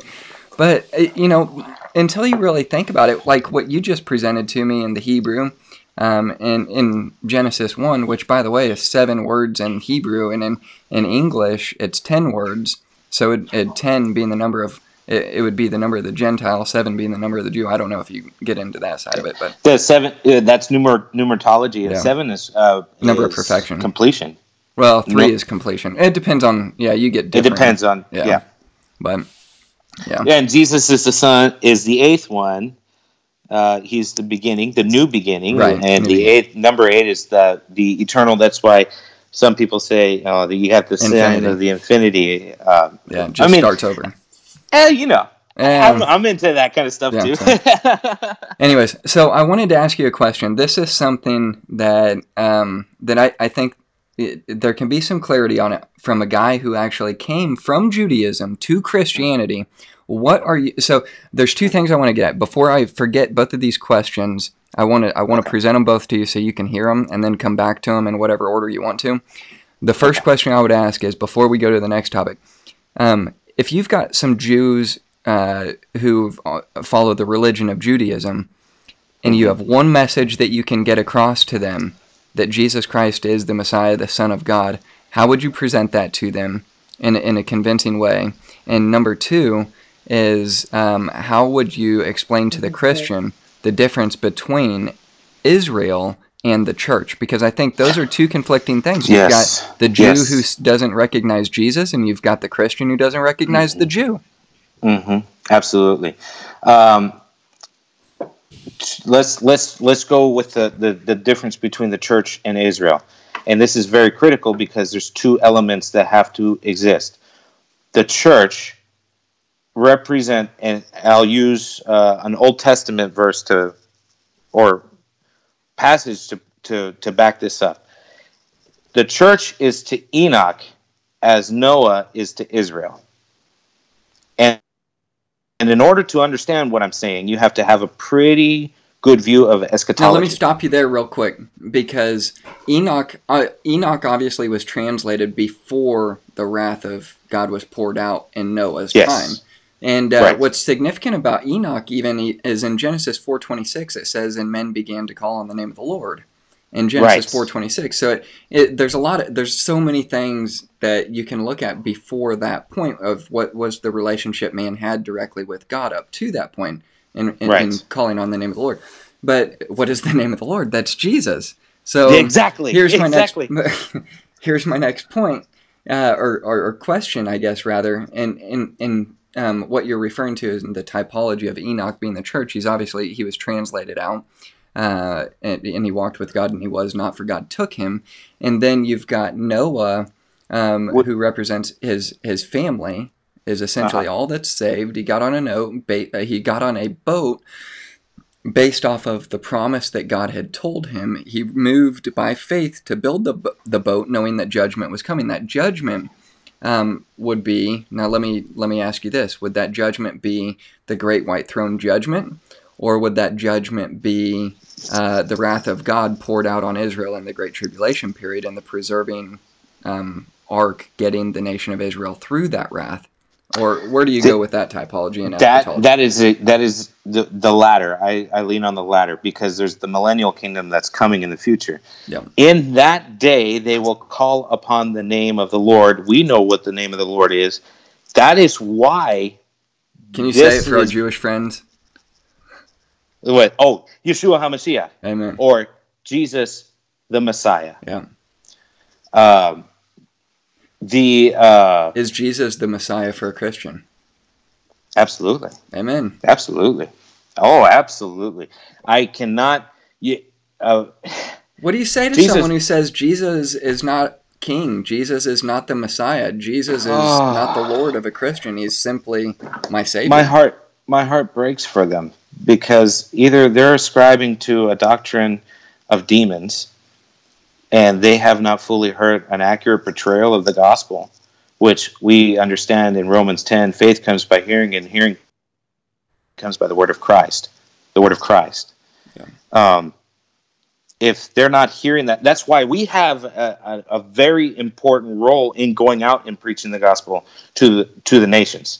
but uh, you know, until you really think about it, like what you just presented to me in the Hebrew, um, and in Genesis one, which by the way is seven words in Hebrew, and in in English it's ten words. So it, it ten being the number of it, it would be the number of the Gentile, seven being the number of the Jew. I don't know if you get into that side of it, but The seven. Uh, that's numer numerology. Yeah. seven is uh, Number of perfection. completion. well, three No. is completion. It depends on yeah, you get It depends on Yeah. yeah. but yeah, Yeah, and Jesus is the son is the eighth one. Uh, he's the beginning, the new beginning, Right, and new the eighth number eight is the the eternal. That's why some people say uh, that you have the sin of the infinity. Uh, yeah, it I just mean, starts over. eh, you know, I'm, I'm into that kind of stuff Yeah, too. Anyways, so I wanted to ask you a question. This is something that um, that I, I think it, there can be some clarity on it from a guy who actually came from Judaism to Christianity. What are you? So there's two things I want to get at before I forget both of these questions. I want to I want to present them both to you so you can hear them and then come back to them in whatever order you want to. The first question I would ask is before we go to the next topic. Um, if you've got some Jews uh, who follow the religion of Judaism, and you have one message that you can get across to them that Jesus Christ is the Messiah, the Son of God, how would you present that to them in, in a convincing way? And number two is um, how would you explain to the Christian the difference between Israel and the church? Because I think those are two conflicting things. You've Yes. got the Jew Yes. who doesn't recognize Jesus, and you've got the Christian who doesn't recognize the Jew. Mm-hmm. Absolutely. Um, let's let's let's go with the, the the difference between the church and Israel, and this is very critical because there's two elements that have to exist. The church represent, and I'll use uh, an Old Testament verse to or passage to to to back this up. The church is to Enoch as Noah is to Israel. And in order to understand what I'm saying, you have to have a pretty good view of eschatology. Now let me stop you there real quick because Enoch uh, Enoch obviously was translated before the wrath of God was poured out in Noah's Yes. time. And uh, Right. what's significant about Enoch even is in Genesis 4:26 it says and men began to call on the name of the Lord. In Genesis Right. 4:26. So it, it, there's a lot of there's so many things that you can look at before that point of what was the relationship man had directly with God up to that point in, in, in calling on the name of the Lord. But what is the name of the Lord? That's Jesus. So Exactly, Here's my exactly. next. here's my next point, uh, or, or or question, I guess rather, and and and um, what you're referring to is the typology of Enoch being the church. He's obviously he was translated out. Uh, and, and he walked with God, and he was not, for God took him. And then you've got Noah, um, who represents his his family, is essentially Uh-huh. all that's saved. He got on a note. Ba- uh, he got on a boat based off of the promise that God had told him. He moved by faith to build the the boat, knowing that judgment was coming. That judgment um, would be now. Let me let me ask you this: Would that judgment be the great white throne judgment, or would that judgment be uh, the wrath of God poured out on Israel in the great tribulation period and the preserving um, ark, getting the nation of Israel through that wrath? Or where do you go with that typology and that eschatology? that is a, that is the the latter. I, I lean on the latter because there's the millennial kingdom that's coming in the future. Yeah. In that day, they will call upon the name of the Lord. We know what the name of the Lord is. That is why. Can you say it for our Jewish friends? What? Oh, Yeshua Hamashiach, Amen. or Jesus the Messiah. Yeah. Um, the uh, Is Jesus the Messiah for a Christian? absolutely. Amen. Absolutely. Oh, absolutely. I cannot. You, uh, What do you say to Jesus- someone who says Jesus is not king? Jesus is not the Messiah. Jesus is not the Lord of a Christian. He's simply my Savior. my heart, my heart breaks for them because either they're ascribing to a doctrine of demons, and they have not fully heard an accurate portrayal of the gospel, which we understand in Romans ten: faith comes by hearing, and hearing comes by the word of Christ. The word of Christ. Um, if they're not hearing that, that's why we have a, a, a very important role in going out and preaching the gospel to the, to the nations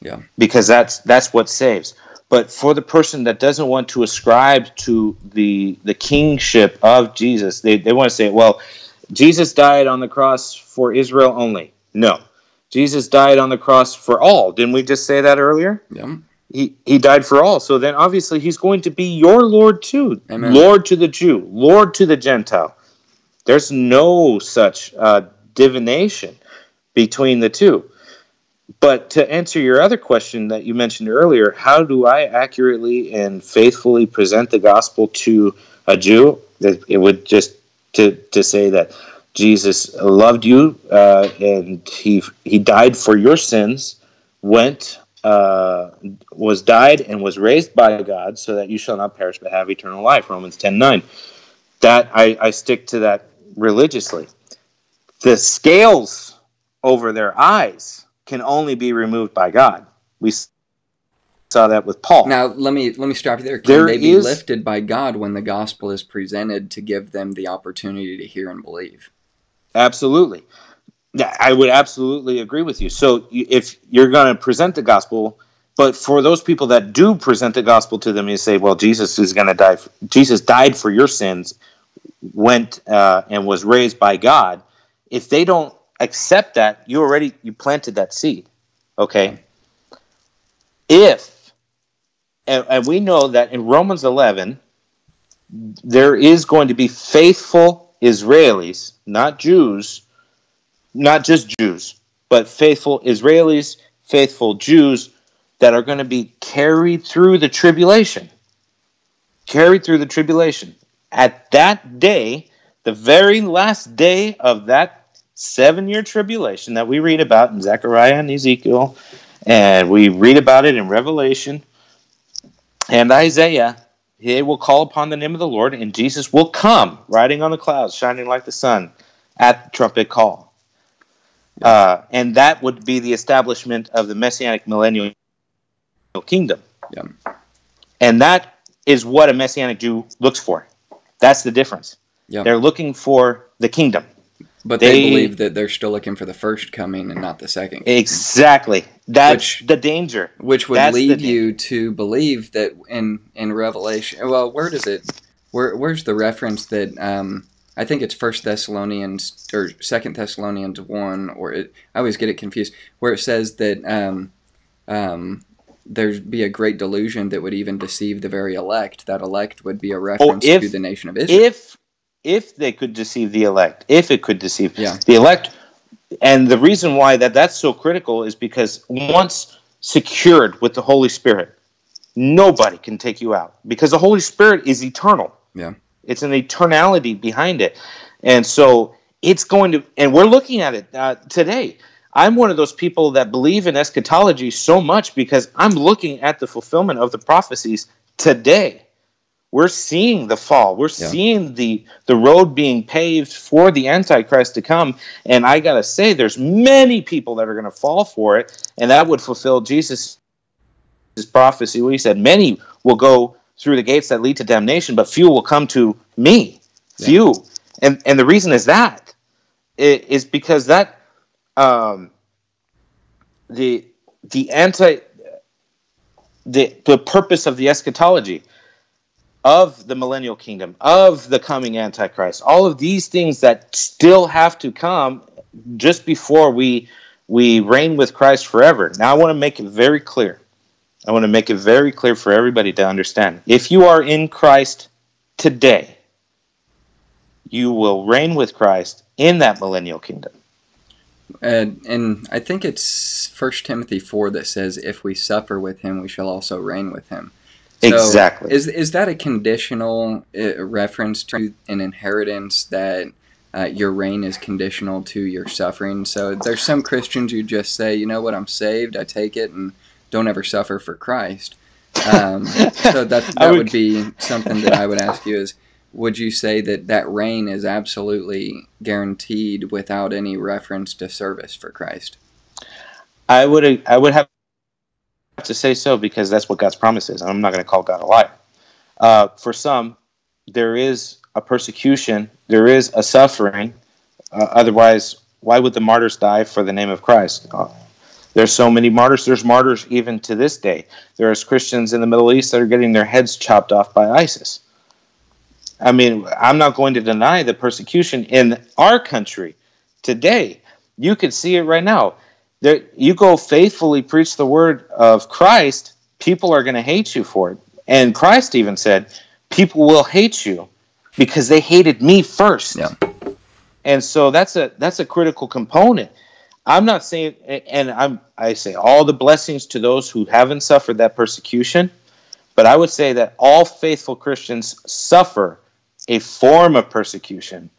Yeah. because that's that's what saves. But for the person that doesn't want to ascribe to the the kingship of Jesus, they, they want to say, well, Jesus died on the cross for Israel only. No. Jesus died on the cross for all. Didn't we just say that earlier? Yeah. He, he died for all. So then obviously he's going to be your Lord too. Amen. Lord to the Jew, Lord to the Gentile. There's no such uh, divination between the two. But to answer your other question that you mentioned earlier, how do I accurately and faithfully present the gospel to a Jew? It would just to to say that Jesus loved you uh, and he he died for your sins, went uh, was died and was raised by God, so that you shall not perish but have eternal life. Romans ten nine. That I, I stick to that religiously. The scales over their eyes can only be removed by God. We saw that with Paul. Now let me let me stop you there. Can There they be is- lifted by God when the gospel is presented to give them the opportunity to hear and believe? Absolutely. I would absolutely agree with you. So if you're going to present the gospel, but for those people that do present the gospel to them, you say, "Well, Jesus is going to die. For, Jesus died for your sins, went uh, and was raised by God." If they don't accept that, you already you planted that seed. Okay. If and, and we know that in Romans 11, there is going to be faithful Israelis, not Jews, not just Jews, but faithful Israelis, faithful Jews that are going to be carried through the tribulation. Carried through the tribulation. At that day, the very last day of that seven year tribulation that we read about in Zechariah and Ezekiel, and we read about it in Revelation and Isaiah, they will call upon the name of the Lord, and Jesus will come riding on the clouds, shining like the sun at the trumpet call. Uh, and that would be the establishment of the messianic millennial kingdom. Yeah. And that is what a messianic Jew looks for. That's the difference. Yeah. They're looking for the kingdom. But they, They- believe that they're still looking for the first coming and not the second. Exactly. That's the danger. Which would That's lead you to believe that in in Revelation. Well, where does it? Where where's the reference that? Um, I think it's First Thessalonians or Second Thessalonians one, or it, I always get it confused. Where it says that um, um, there'd be a great delusion that would even deceive the very elect. That elect would be a reference to Oh, if- the nation of Israel. If if they could deceive the elect, if it could deceive Yeah. the elect. And the reason why that that's so critical is because once secured with the Holy Spirit, nobody can take you out because the Holy Spirit is eternal. Yeah. It's an eternality behind it. And so it's going to, and we're looking at it uh, today. I'm one of those people that believe in eschatology so much because I'm looking at the fulfillment of the prophecies today. We're seeing the fall. We're Yeah. seeing the the road being paved for the Antichrist to come. And I gotta say, there's many people that are going to fall for it, and that would fulfill Jesus' prophecy. Where he said, "Many will go through the gates that lead to damnation, but few will come to me." Few, and and the reason is that is because that um, the the anti the the purpose of the eschatology of the millennial kingdom of the coming antichrist all of these things that still have to come just before we we reign with christ forever. Now i want to make it very clear. I want to make it very clear for everybody to understand. If you are in christ today you will reign with christ in that millennial kingdom. And, and I think it's First Timothy four that says, "If we suffer with him, we shall also reign with him." So Exactly. Is is that a conditional uh, reference to an inheritance that uh, your reign is conditional to your suffering? So there's some Christians who just say, "You know what? I'm saved. I take it, and don't ever suffer for Christ." Um, so that that would- would be something that I would ask you is. Would you say that that reign is absolutely guaranteed without any reference to service for Christ? I would I would have to say so because that's what God's promise is. And I'm not going to call God a liar. Uh, for some, there is a persecution, there is a suffering. Uh, otherwise, why would the martyrs die for the name of Christ? Uh, there's so many martyrs. There's martyrs even to this day. There's Christians in the Middle East that are getting their heads chopped off by ISIS. I mean, I'm not going to deny the persecution in our country today. You can see it right now. There, you go faithfully preach the word of Christ, people are going to hate you for it. And Christ even said, people will hate you because they hated me first. Yeah. And so that's a that's a critical component. I'm not saying, and I'm I say all the blessings to those who haven't suffered that persecution, but I would say that all faithful Christians suffer a form of persecution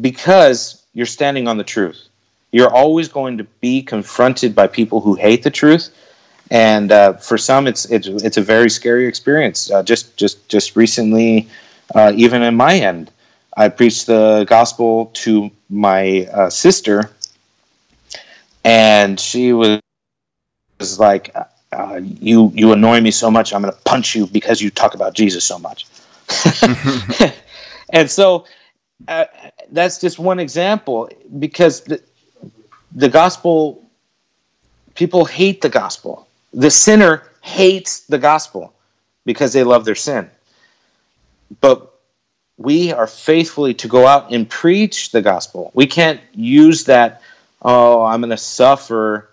because you're standing on the truth. You're always going to be confronted by people who hate the truth, and uh, for some, it's it's it's a very scary experience. Uh, just just just recently, uh, even in my end, I preached the gospel to my uh, sister, and she was was like, uh, "You you annoy me so much. I'm going to punch you because you talk about Jesus so much." and so uh, that's just one example because the, the gospel people hate the gospel. The sinner hates the gospel because they love their sin. But we are faithfully to go out and preach the gospel. We can't use that oh i'm going to suffer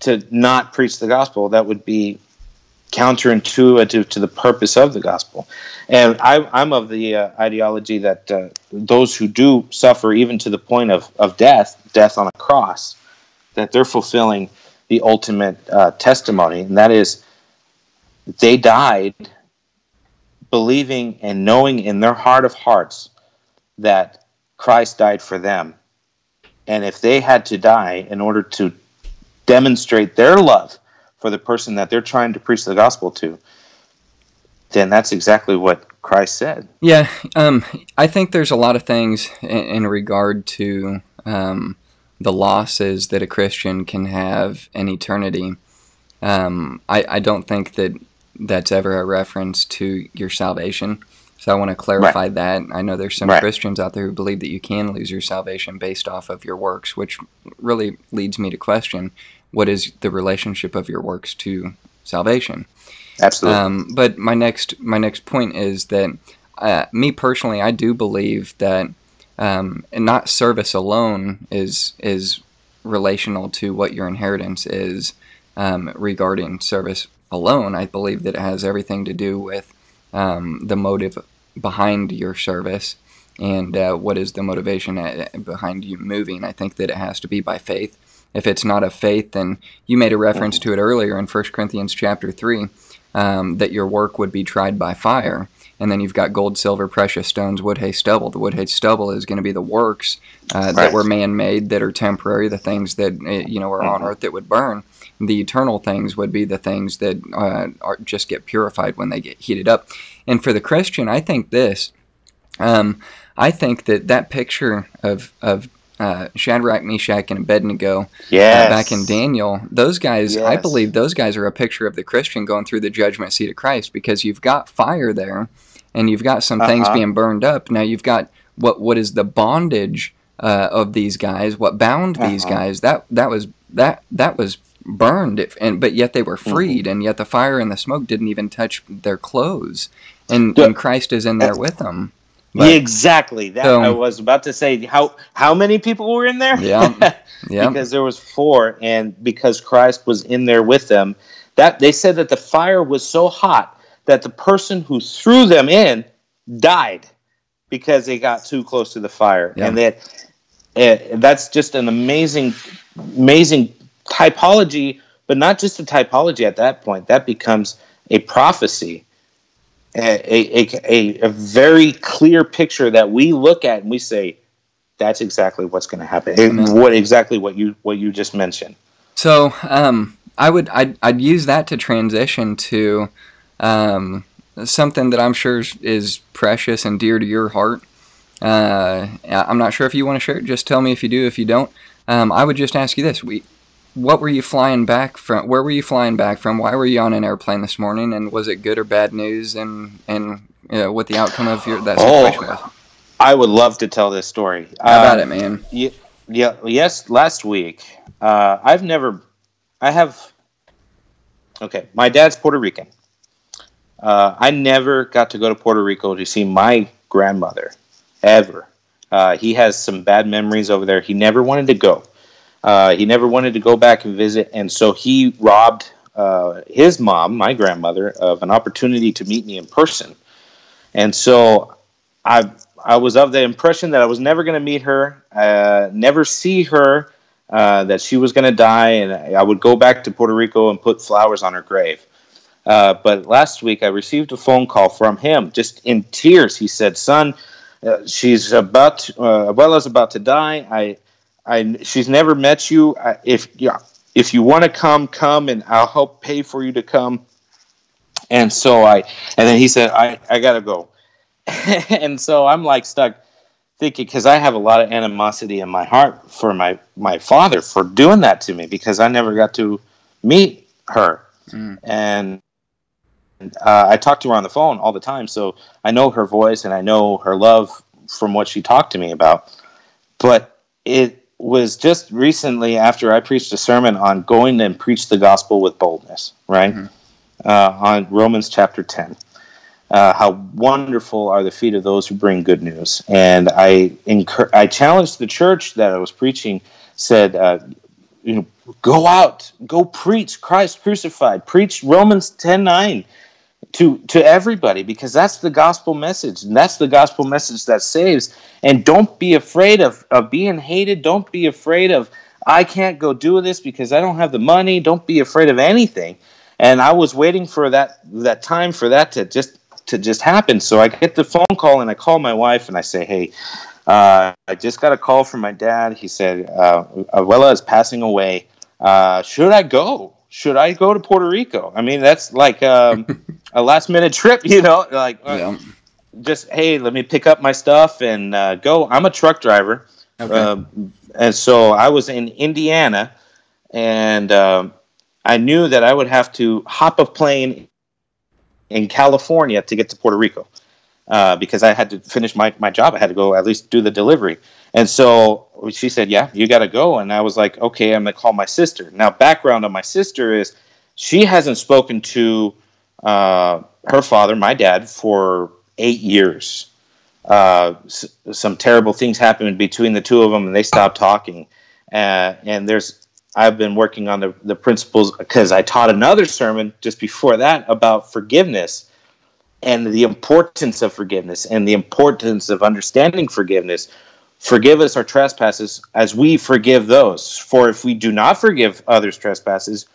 to not preach the gospel. That would be counterintuitive to the purpose of the gospel. And I, I'm of the uh, ideology that uh, those who do suffer, even to the point of, of death, death on a cross, that they're fulfilling the ultimate uh, testimony, and that is they died believing and knowing in their heart of hearts that Christ died for them. And if they had to die in order to demonstrate their love for the person that they're trying to preach the gospel to, then that's exactly what Christ said. Yeah, um, I think there's a lot of things in, in regard to um, the losses that a Christian can have in eternity. Um, I, I don't think that that's ever a reference to your salvation. So I want to clarify Right. that. I know there's some Right. Christians out there who believe that you can lose your salvation based off of your works, which really leads me to question what is the relationship of your works to salvation. Absolutely. Um, but my next my next point is that uh, me personally, I do believe that um, and not service alone is is relational to what your inheritance is um, regarding service alone. I believe that it has everything to do with um, the motive behind your service and uh, what is the motivation uh, behind you moving. I think that it has to be by faith. If it's not of faith, then you made a reference to it earlier in 1 Corinthians chapter 3 um, that your work would be tried by fire. And then you've got gold, silver, precious stones, wood, hay, stubble. The wood, hay, stubble is going to be the works uh, that were man-made, that are temporary, the things that uh, you know are on earth that would burn. The eternal things would be the things that uh, are, just get purified when they get heated up. And for the Christian, I think this. Um, I think that that picture of of uh, Shadrach, Meshach, and Abednego uh, back in Daniel, those guys, I believe those guys are a picture of the Christian going through the judgment seat of Christ because you've got fire there, and you've got some things Uh-huh. being burned up. Now you've got what what is the bondage uh, of these guys? What bound these Uh-huh. guys? That that was that that was burned, if, and but yet they were Mm-hmm. freed, and yet the fire and the smoke didn't even touch their clothes, and, Yeah. and Christ is in there with them. Yeah, exactly. That So- I was about to say. How how many people were in there? Yeah. Yeah. because there was four, and because Christ was in there with them, that they said that the fire was so hot that the person who threw them in died because they got too close to the fire, Yeah. and that uh, that's just an amazing, amazing typology. But not just a typology at that point. That becomes a prophecy a, a, a, a very clear picture that we look at and we say that's exactly what's going to happen what exactly what you what you just mentioned So um, I would I'd, I'd use that to transition to um, something that I'm sure is, precious and dear to your heart. Uh, I'm not sure if you want to share it. Just tell me if you do. If you don't, um, I would just ask you this: we, What were you flying back from? Where were you flying back from? Why were you on an airplane this morning? And was it good or bad news? And and uh, what the outcome of your that situation was? i would love to tell this story How about Um, it, man? Yeah, yeah, yes. Last week, uh, I've never, I have. Okay, my dad's Puerto Rican. Uh, I never got to go to Puerto Rico to see my grandmother, ever. Uh, he has some bad memories over there. He never wanted to go. Uh, he never wanted to go back and visit, and so he robbed uh, his mom, my grandmother, of an opportunity to meet me in person. And so I I was of the impression that I was never going to meet her, uh, never see her, uh, that she was going to die, and I would go back to Puerto Rico and put flowers on her grave. Uh, but last week I received a phone call from him, just in tears. He said, "Son, uh, she's about, to, uh, Abuela's about to die. I, I, she's never met you. I, if yeah, if you want to come, come, and I'll help pay for you to come." And so I, and then he said, "I, I gotta go." and so I'm like stuck thinking because I have a lot of animosity in my heart for my my father for doing that to me because I never got to meet her and uh, I talk to her on the phone all the time so I know her voice and I know her love from what she talked to me about. But it was just recently after I preached a sermon on going and preach the gospel with boldness right? Uh, on Romans chapter 10 uh, how wonderful are the feet of those who bring good news. And I incur- I challenged the church that I was preaching, said, uh, you know, go out, go preach Christ crucified, preach Romans ten nine to to everybody because that's the gospel message and that's the gospel message that saves. And don't be afraid of of being hated. Don't be afraid of I can't go do this because I don't have the money. Don't be afraid of anything. And I was waiting for that that time for that to just to just happen. So I get the phone call and I call my wife and I say, "Hey, uh, I just got a call from my dad. He said uh, Abuela is passing away. Uh, should I go? Should I go to Puerto Rico? I mean, that's like um, a last minute trip, you know. Like, uh, just hey, let me pick up my stuff and uh, go. I'm a truck driver, um, and so I was in Indiana, and um, I knew that I would have to hop a plane in California to get to Puerto Rico uh, because I had to finish my, my job. I had to go at least do the delivery. And so she said, Yeah, you got to go. And I was like, Okay, I'm going to call my sister. Now, background on my sister is she hasn't spoken to uh, her father, my dad, for eight years. Uh, s- some terrible things happened between the two of them, and they stopped talking. Uh, and there's I've been working on the, the principles because I taught another sermon just before that about forgiveness. And the importance of forgiveness and the importance of understanding forgiveness. Forgive us our trespasses as we forgive those. For if we do not forgive others' trespasses,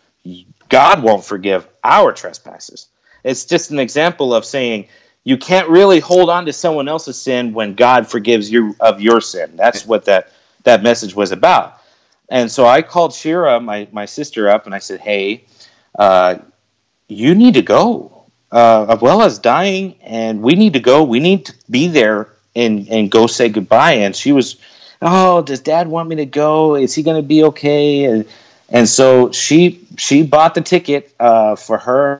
God won't forgive our trespasses. It's just an example of saying you can't really hold on to someone else's sin when God forgives you of your sin. That's what that that message was about. And so I called Shira, my, my sister, up and I said, Hey, uh, you need to go. Uh, Abuela's dying and we need to go. We need to be there and, and go say goodbye. And she was, Oh, does dad want me to go? Is he going to be okay? And, and so she she bought the ticket uh, for her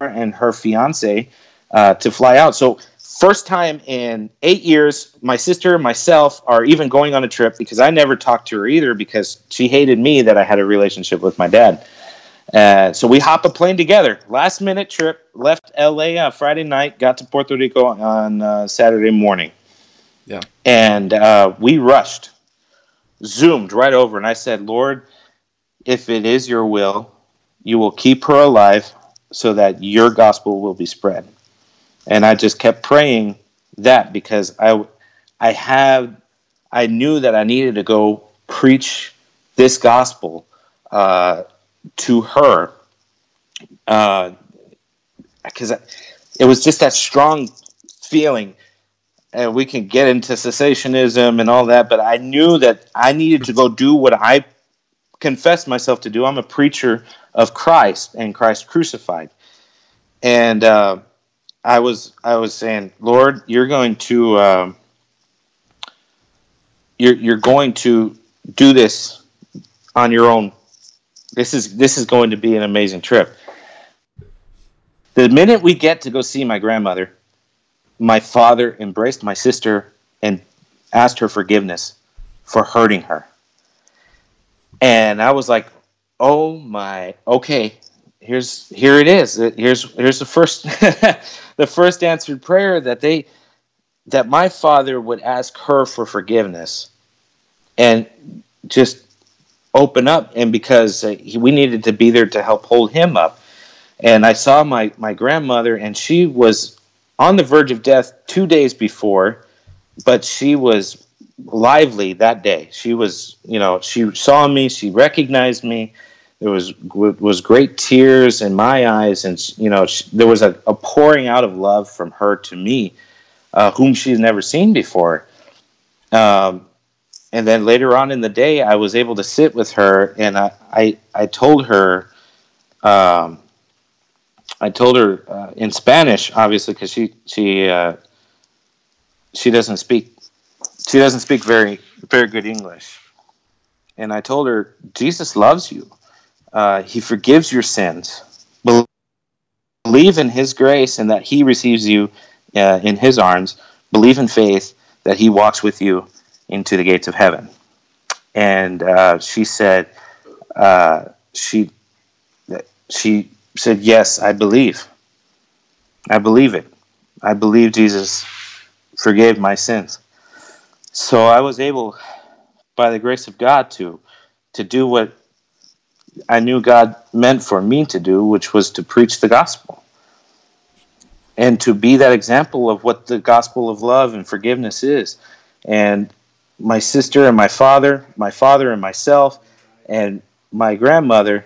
and her fiance uh, to fly out. So first time in eight years, my sister and myself are even going on a trip because I never talked to her either because she hated me that I had a relationship with my dad. Uh, so we hop a plane together. Last minute trip. Left LA uh, Friday night. Got to Puerto Rico on uh, Saturday morning. Yeah. And uh, we rushed, zoomed right over, and I said, "Lord, if it is your will, you will keep her alive so that your gospel will be spread." And I just kept praying that because I, I have, I knew that I needed to go preach this gospel uh, to her because uh, it was just that strong feeling. And we can get into cessationism and all that, but I knew that I needed to go do what I confessed myself to do. I'm a preacher of Christ and Christ crucified, and uh, I was I was saying, Lord, you're going to um, you're you're going to do this on your own. This is this is going to be an amazing trip. The minute we get to go see my grandmother, my father embraced my sister and asked her forgiveness for hurting her. And I was like, "Oh my, okay, here's here it is. Here's here's the first the first answered prayer that they that my father would ask her for forgiveness and just open up and because uh, he, we needed to be there to help hold him up. And i saw my my grandmother and she was on the verge of death 2 days before but she was lively that day. She was you know she saw me she recognized me. There was was great tears in my eyes, and you know she, there was a, a, pouring out of love from her to me, uh, whom she's never seen before. Um, and then later on in the day, I was able to sit with her, and I I, I told her, um, I told her uh, in Spanish, obviously, because she she uh, she doesn't speak she doesn't speak very very good English, and I told her Jesus loves you uh, he forgives your sins. Believe in His grace and that He receives you uh, in His arms. Believe in faith that He walks with you into the gates of heaven. And uh, she said, uh, she she said, yes, I believe. I believe it. I believe Jesus forgave my sins. So I was able, by the grace of God, to to do what I knew God meant for me to do, which was to preach the gospel and to be that example of what the gospel of love and forgiveness is. And my sister and my father, my father and myself, and my grandmother,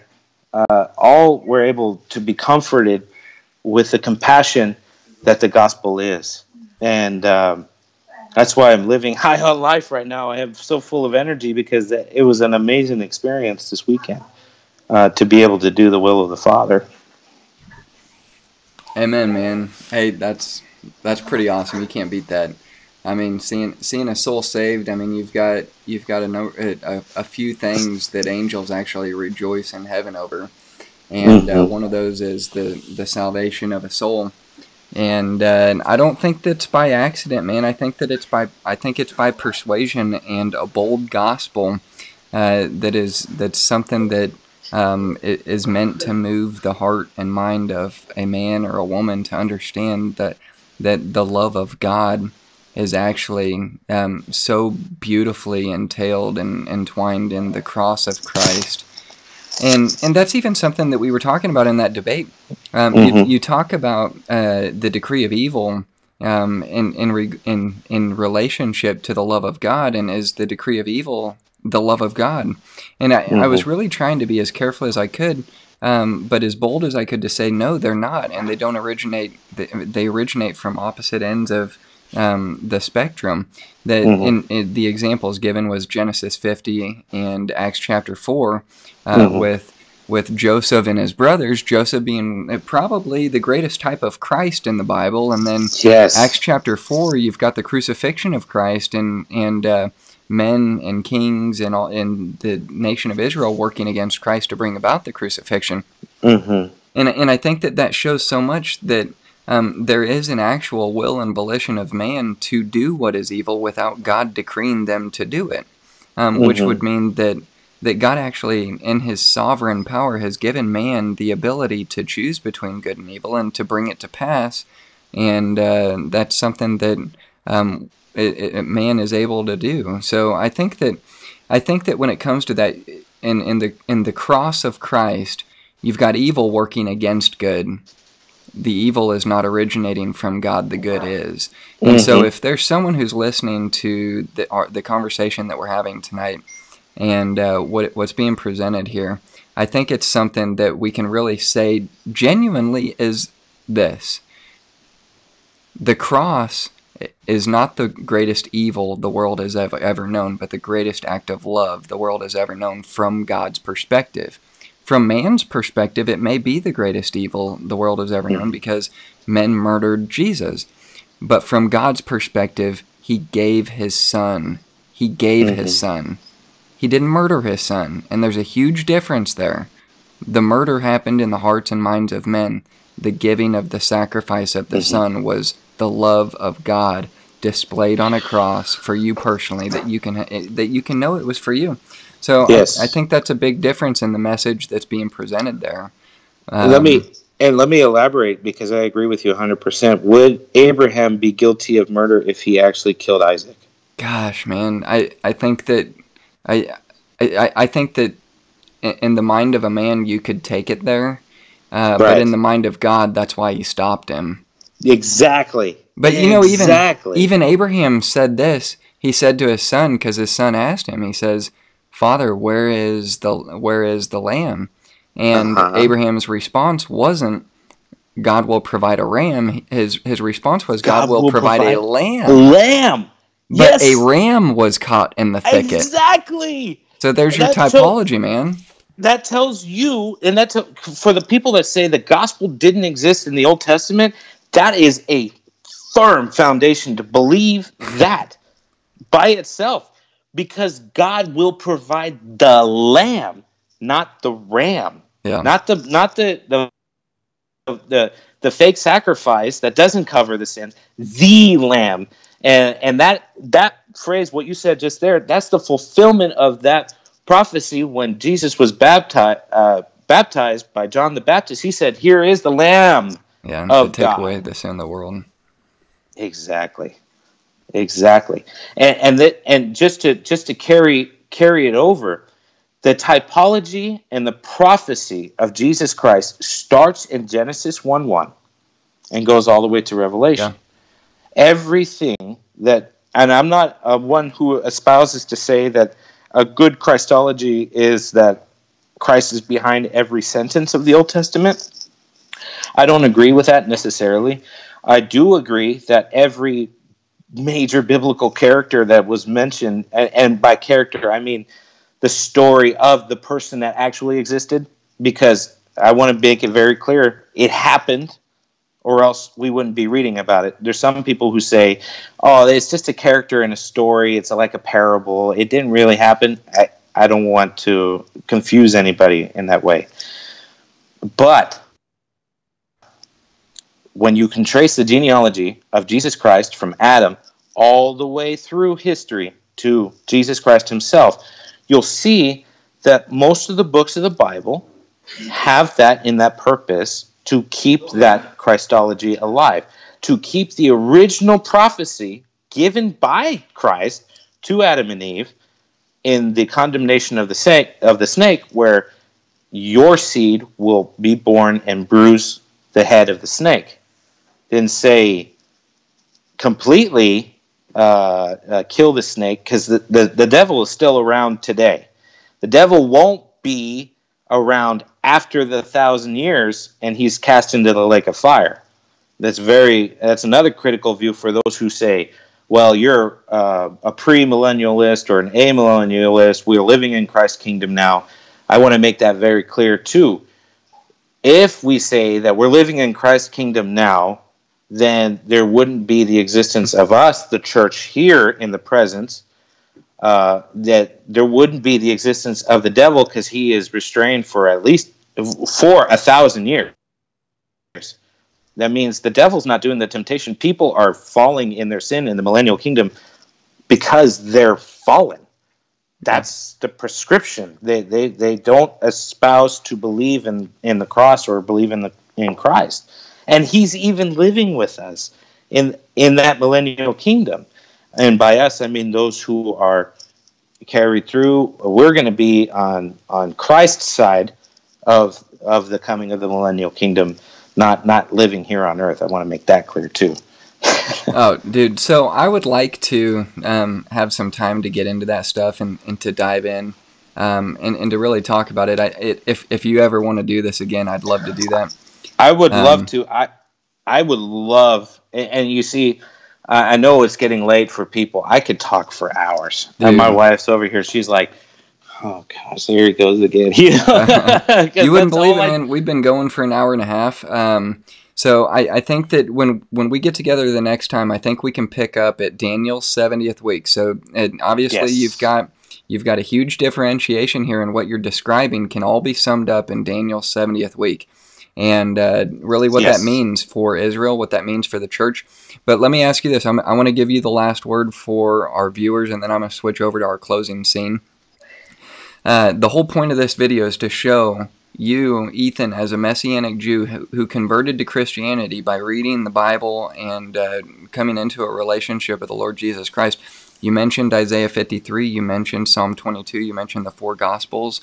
uh, all were able to be comforted with the compassion that the gospel is. And um, that's why I'm living high on life right now. I am so full of energy because it was an amazing experience this weekend uh, to be able to do the will of the Father. Amen, man. Hey, that's that's pretty awesome. You can't beat that. I mean, seeing seeing a soul saved. I mean, you've got you've got a, a, a few things that angels actually rejoice in heaven over, and uh, mm-hmm. uh, one of those is the the salvation of a soul. And uh, I don't think that's by accident, man. I think that it's by I think it's by persuasion and a bold gospel uh, that is that's something that um, is meant to move the heart and mind of a man or a woman to understand that that the love of God is actually um, so beautifully entailed and entwined in the cross of Christ and and that's even something that we were talking about in that debate. Um, Mhm. you, you talk about uh, the decree of evil um, in in, re- in in relationship to the love of God, and is the decree of evil the love of God? And I, I was Mhm. really trying to be as careful as I could, um, but as bold as I could to say no, they're not, and they don't originate. They, they originate from opposite ends of um, the spectrum. That Mhm. in, in the examples given was Genesis 50 and Acts chapter 4, uh, Mhm. with with Joseph and his brothers. Joseph being uh, probably the greatest type of Christ in the Bible, and then Yes. Acts chapter 4, you've got the crucifixion of Christ and and uh, men and kings and all in the nation of Israel working against Christ to bring about the crucifixion. Mm-hmm. And and I think that that shows so much that um, there is an actual will and volition of man to do what is evil without God decreeing them to do it, um, which Mhm. would mean that that God actually, in His sovereign power, has given man the ability to choose between good and evil and to bring it to pass, and uh, that's something that um, it, it, man is able to do. So I think that I think that when it comes to that, in in the in the cross of Christ, you've got evil working against good. The evil is not originating from God. The good is. And so, Mhm. if there's someone who's listening to the our, the conversation that we're having tonight, and uh, what what's being presented here, I think it's something that we can really say genuinely is this: the cross is not the greatest evil the world has ever, ever known, but the greatest act of love the world has ever known from God's perspective. From man's perspective, it may be the greatest evil the world has ever known because men murdered Jesus. But from God's perspective, he gave his son. He gave Mhm. his son. He didn't murder his son. And there's a huge difference there. The murder happened in the hearts and minds of men. The giving of the sacrifice of the Mhm. son was the love of God displayed on a cross for you personally that you can that you can know it was for you. So Yes. I, I think that's a big difference in the message that's being presented there. Um, let me and let me elaborate because I agree with you 100%. Would Abraham be guilty of murder if he actually killed Isaac? Gosh, man, I, I think that I, I I think that in, the mind of a man you could take it there, uh, but in the mind of God, that's why He stopped him. Exactly. But you know, even Exactly. even Abraham said this. He said to his son, because his son asked him. He says, "Father, where is the where is the lamb?" And Uh-huh. Abraham's response wasn't, "God will provide a ram." His his response was, "God, God will, will provide, provide a lamb." Lamb. But yes. a ram was caught in the thicket. Exactly. So there's your That's so- typology, man. that tells you, and that's for the people that say the gospel didn't exist in the Old Testament. That is a firm foundation to believe that by itself, because God will provide the lamb, not the ram, Yeah. not the not the the the the fake sacrifice that doesn't cover the sins, the lamb, and and that that phrase, what you said just there, that's the fulfillment of that prophecy when Jesus was baptized uh, baptized by John the Baptist. He said, "Here is the lamb." Yeah, Of to take God. away the sin of the world. Exactly, exactly, and and that and just to just to carry carry it over, the typology and the prophecy of Jesus Christ starts in Genesis one one, and goes all the way to Revelation. Everything that, and I'm not uh, one who espouses to say that a good Christology is that Christ is behind every sentence of the Old Testament. I don't agree with that necessarily. I do agree that every major biblical character that was mentioned, and, and by character, I mean the story of the person that actually existed, because I want to make it very clear it happened, or else we wouldn't be reading about it. There's some people who say, oh, it's just a character in a story, it's like a parable, it didn't really happen. I, I don't want to confuse anybody in that way. But when you can trace the genealogy of Jesus Christ from Adam all the way through history to Jesus Christ himself, you'll see that most of the books of the Bible have that in that purpose to keep that Christology alive, to keep the original prophecy given by Christ to Adam and Eve in the condemnation of the snake, of the snake where your seed will be born and bruise the head of the snake. Didn't say completely uh, uh, kill the snake because the, the, the devil is still around today. The devil won't be around after the thousand years and he's cast into the lake of fire. That's very that's another critical view for those who say, well, you're uh, a premillennialist or an amillennialist. We're living in Christ's kingdom now. I want to make that very clear too. If we say that we're living in Christ's kingdom now, then there wouldn't be the existence of us, the church here in the present, uh, that there wouldn't be the existence of the devil because he is restrained for at least for a thousand years. That means the devil's not doing the temptation. People are falling in their sin in the millennial kingdom because they're fallen. That's the prescription. They, they, they don't espouse to believe in, in the cross or believe in the in Christ and he's even living with us in in that millennial kingdom. And by us i mean those who are carried through. We're going to be on on christ's side of of the coming of the millennial kingdom not not living here on earth. I want to make that clear too. Oh dude so i would like to um, have some time to get into that stuff and, and to dive in um, and, and to really talk about it, I, it if, if you ever want to do this again i'd love to do that I would um, love to. I I would love, and, and you see, I know it's getting late for people. I could talk for hours. Dude. And my wife's over here. She's like, "Oh gosh, here he goes again." you wouldn't believe it, I... man. We've been going for an hour and a half. Um, so I, I think that when when we get together the next time, I think we can pick up at Daniel's seventieth week. So obviously yes. you've got you've got a huge differentiation here, and what you're describing can all be summed up in Daniel's seventieth week and uh, really what yes. that means for Israel, what that means for the church. But let me ask you this I'm, i want to give you the last word for our viewers, and then I'm going to switch over to our closing scene. Uh, the whole point of this video is to show you, Ethan, as a Messianic Jew who, who converted to Christianity by reading the Bible and uh, coming into a relationship with the Lord Jesus Christ. You mentioned Isaiah 53, you mentioned Psalm 22, you mentioned the four Gospels,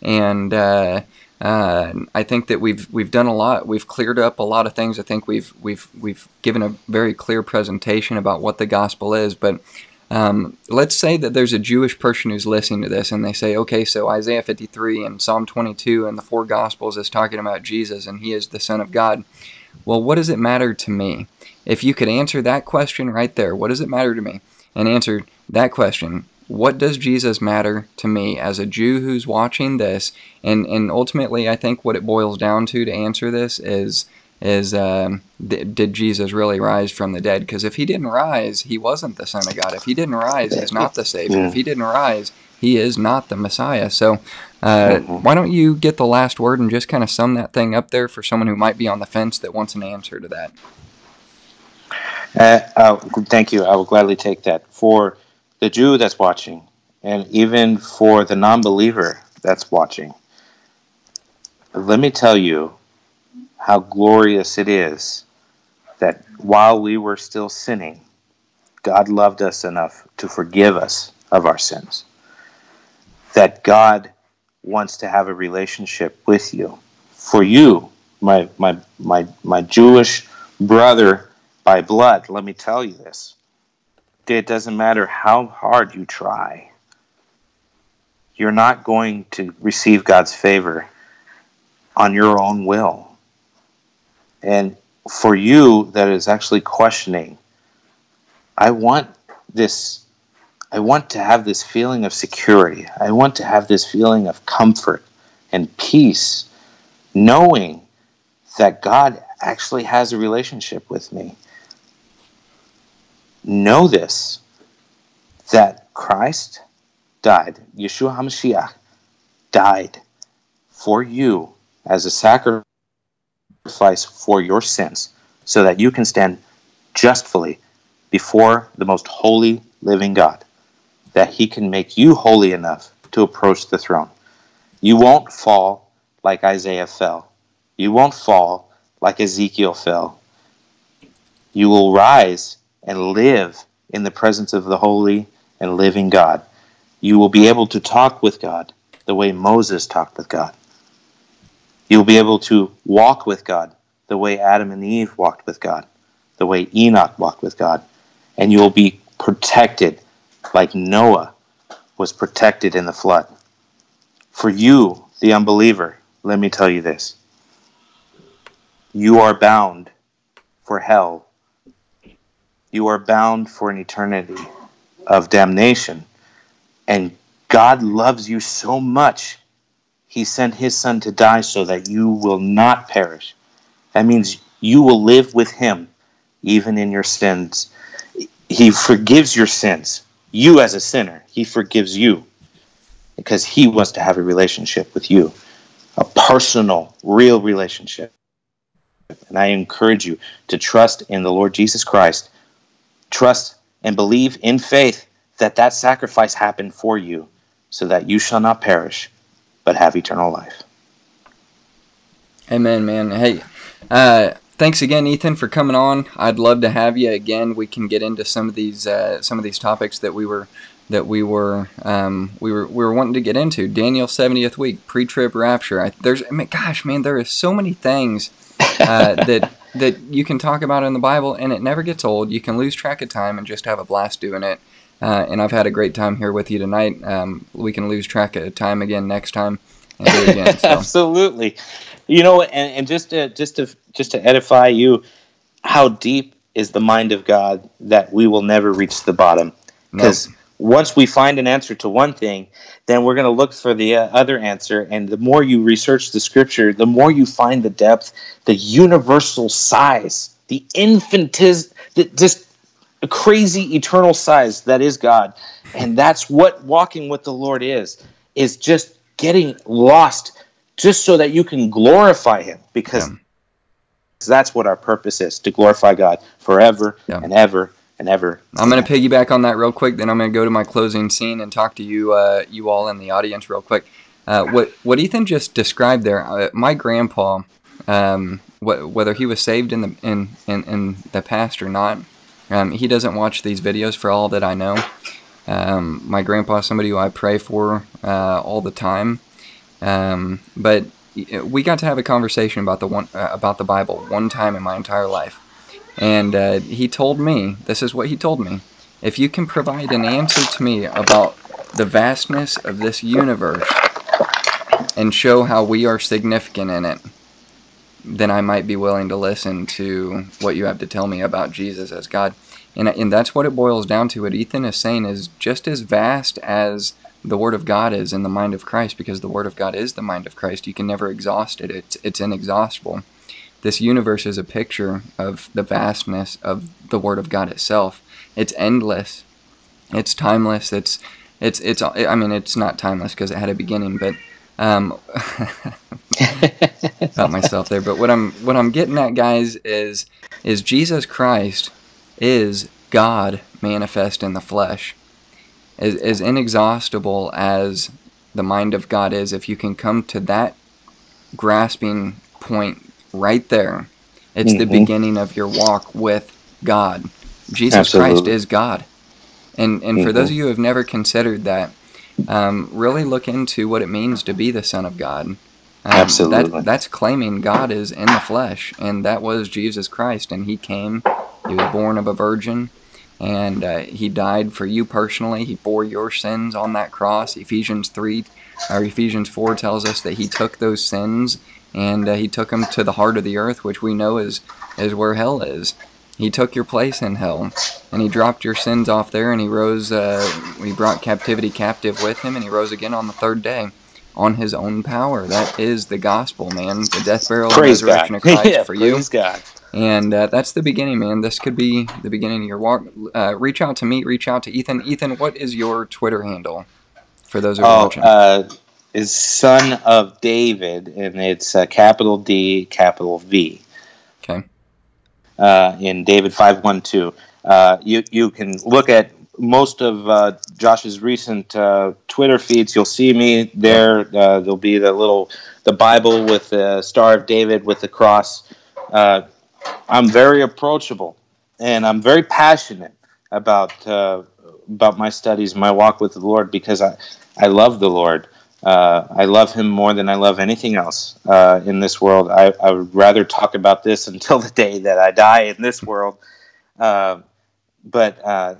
and uh, uh, I think that we've we've done a lot. We've cleared up a lot of things. I think we've we've we've given a very clear presentation about what the gospel is. But um, let's say that there's a Jewish person who's listening to this, and they say, okay, so Isaiah 53 and Psalm 22 and the four Gospels is talking about Jesus, and He is the Son of God. Well, what does it matter to me? If you could answer that question right there, what does it matter to me? And answer that question what does Jesus matter to me as a Jew who's watching this? And and ultimately, I think what it boils down to to answer this is is um, th- did Jesus really rise from the dead? Because if he didn't rise, he wasn't the Son of God. If he didn't rise, he's not the Savior. If he didn't rise, he is not the Messiah. So, uh, mm-hmm. why don't you get the last word and just kind of sum that thing up there for someone who might be on the fence that wants an answer to that? Uh, uh, thank you. I will gladly take that. For the Jew that's watching, and even for the non believer that's watching. Let me tell you how glorious it is that while we were still sinning, God loved us enough to forgive us of our sins. That God wants to have a relationship with you. For you, my my my my Jewish brother by blood, let me tell you this it doesn't matter how hard you try, you're not going to receive God's favor on your own will. And for you that is actually questioning, I want this I want to have this feeling of security. I want to have this feeling of comfort and peace, knowing that God actually has a relationship with me know this that Christ died, Yeshua HaMashiach died for you as a sacrifice for your sins so that you can stand justly before the most holy living God, that he can make you holy enough to approach the throne. You won't fall like Isaiah fell. You won't fall like Ezekiel fell. You will rise and live in the presence of the holy and living God. You will be able to talk with God the way Moses talked with God. You'll be able to walk with God the way Adam and Eve walked with God, the way Enoch walked with God, and you'll be protected like Noah was protected in the flood. For you, the unbeliever, let me tell you this you are bound for hell. You are bound for an eternity of damnation. And God loves you so much, He sent His Son to die so that you will not perish. That means you will live with Him even in your sins. He forgives your sins. You, as a sinner, He forgives you because He wants to have a relationship with you, a personal, real relationship. And I encourage you to trust in the Lord Jesus Christ. Trust and believe in faith that that sacrifice happened for you so that you shall not perish but have eternal life. Amen, man. Hey, uh, thanks again, Ethan, for coming on. I'd love to have you again. We can get into some of these uh, some of these topics that we were that we were um, we were we were wanting to get into. Daniel seventieth week, pre-trib rapture. I, there's I mean, gosh, man, there is so many things uh, that that you can talk about in the Bible, and it never gets old. You can lose track of time and just have a blast doing it. Uh, and I've had a great time here with you tonight. Um, we can lose track of time again next time and do it again. So. Absolutely. You know, and, and just to just to just to edify you, how deep is the mind of God that we will never reach the bottom? Because nope. Once we find an answer to one thing, then we're going to look for the uh, other answer. And the more you research the scripture, the more you find the depth, the universal size, the infinitiz, the, just a crazy eternal size that is God. And that's what walking with the Lord is, is just getting lost just so that you can glorify him because yeah. that's what our purpose is to glorify God forever yeah. and ever and ever. I'm to piggyback on that real quick. Then I'm to go to my closing scene and talk to you, uh, you all in the audience, real quick. Uh, what what Ethan just described there, uh, my grandpa, um, wh- whether he was saved in the in, in, in the past or not, um, he doesn't watch these videos for all that I know. Um, my grandpa is somebody who I pray for uh, all the time, um, but we got to have a conversation about the one uh, about the Bible one time in my entire life, and uh, he told me this is what he told me: if you can provide an answer to me about the vastness of this universe and show how we are significant in it, then I might be willing to listen to what you have to tell me about Jesus as God. And, and that's what it boils down to. What Ethan is saying is just as vast as the Word of God is in the mind of Christ, because the Word of God is the mind of Christ. You can never exhaust it, it's, it's inexhaustible. This universe is a picture of the vastness of the Word of God itself. It's endless, it's timeless, it's it's it's I mean it's not timeless because it had a beginning, but um, about myself there, but what I'm what I'm getting at, guys, is is Jesus Christ is God manifest in the flesh. As, as inexhaustible as the mind of God is, if you can come to that grasping point right there, it's mm-hmm. the beginning of your walk with God. Jesus Absolutely. Christ is God. And and mm-hmm. for those of you who have never considered that, um, really look into what it means to be the Son of God. Um, Absolutely. That, that's claiming God is in the flesh, and that was Jesus Christ. And He came, He was born of a virgin, and uh, He died for you personally. He bore your sins on that cross. Ephesians 3 or Ephesians 4 tells us that He took those sins and uh, He took him to the heart of the earth, which we know is, is where hell is. He took your place in hell, and he dropped your sins off there, and he rose. Uh, he brought captivity captive with him, and he rose again on the third day, on his own power. That is the gospel, man. The death, burial, and resurrection God. of Christ yeah, for you. Praise God. And uh, that's the beginning, man. This could be the beginning of your walk. Uh, reach out to me. Reach out to Ethan. Ethan, what is your Twitter handle for those who are oh, watching? Is son of David, and it's uh, capital D, capital V. Okay uh, in David five one two. Uh, you you can look at most of uh, Josh's recent uh, Twitter feeds. You'll see me there. Uh, there'll be the little the Bible with the Star of David with the cross. Uh, I'm very approachable, and I'm very passionate about about my studies, my walk with the Lord, because I I love the Lord. Uh, I love him more than I love anything else uh, in this world. I, I, would rather talk about this until the day that I die in this world. Uh, but uh,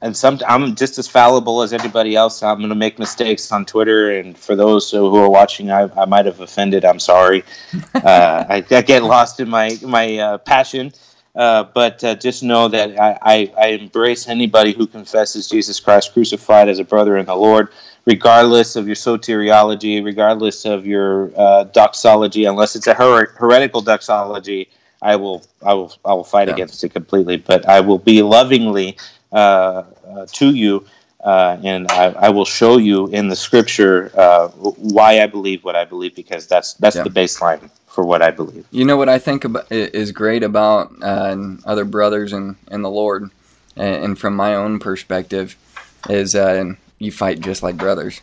and some I'm just as fallible as anybody else. I'm going to make mistakes on Twitter, and for those who are watching, I, I might have offended. I'm sorry. Uh, I, I, get lost in my my uh, passion. but just know that I, I, I embrace anybody who confesses Jesus Christ crucified as a brother in the Lord regardless of your soteriology, regardless of your uh, doxology, unless it's a her- heretical doxology, I will, I will, I will fight yeah. against it completely. But I will be lovingly uh, uh, to you, uh, and I, I, will show you in the scripture uh, why I believe what I believe, because that's that's yeah. the baseline for what I believe. You know what I think about, is great about uh, other brothers in in the Lord, and, and from my own perspective, is you fight just like brothers.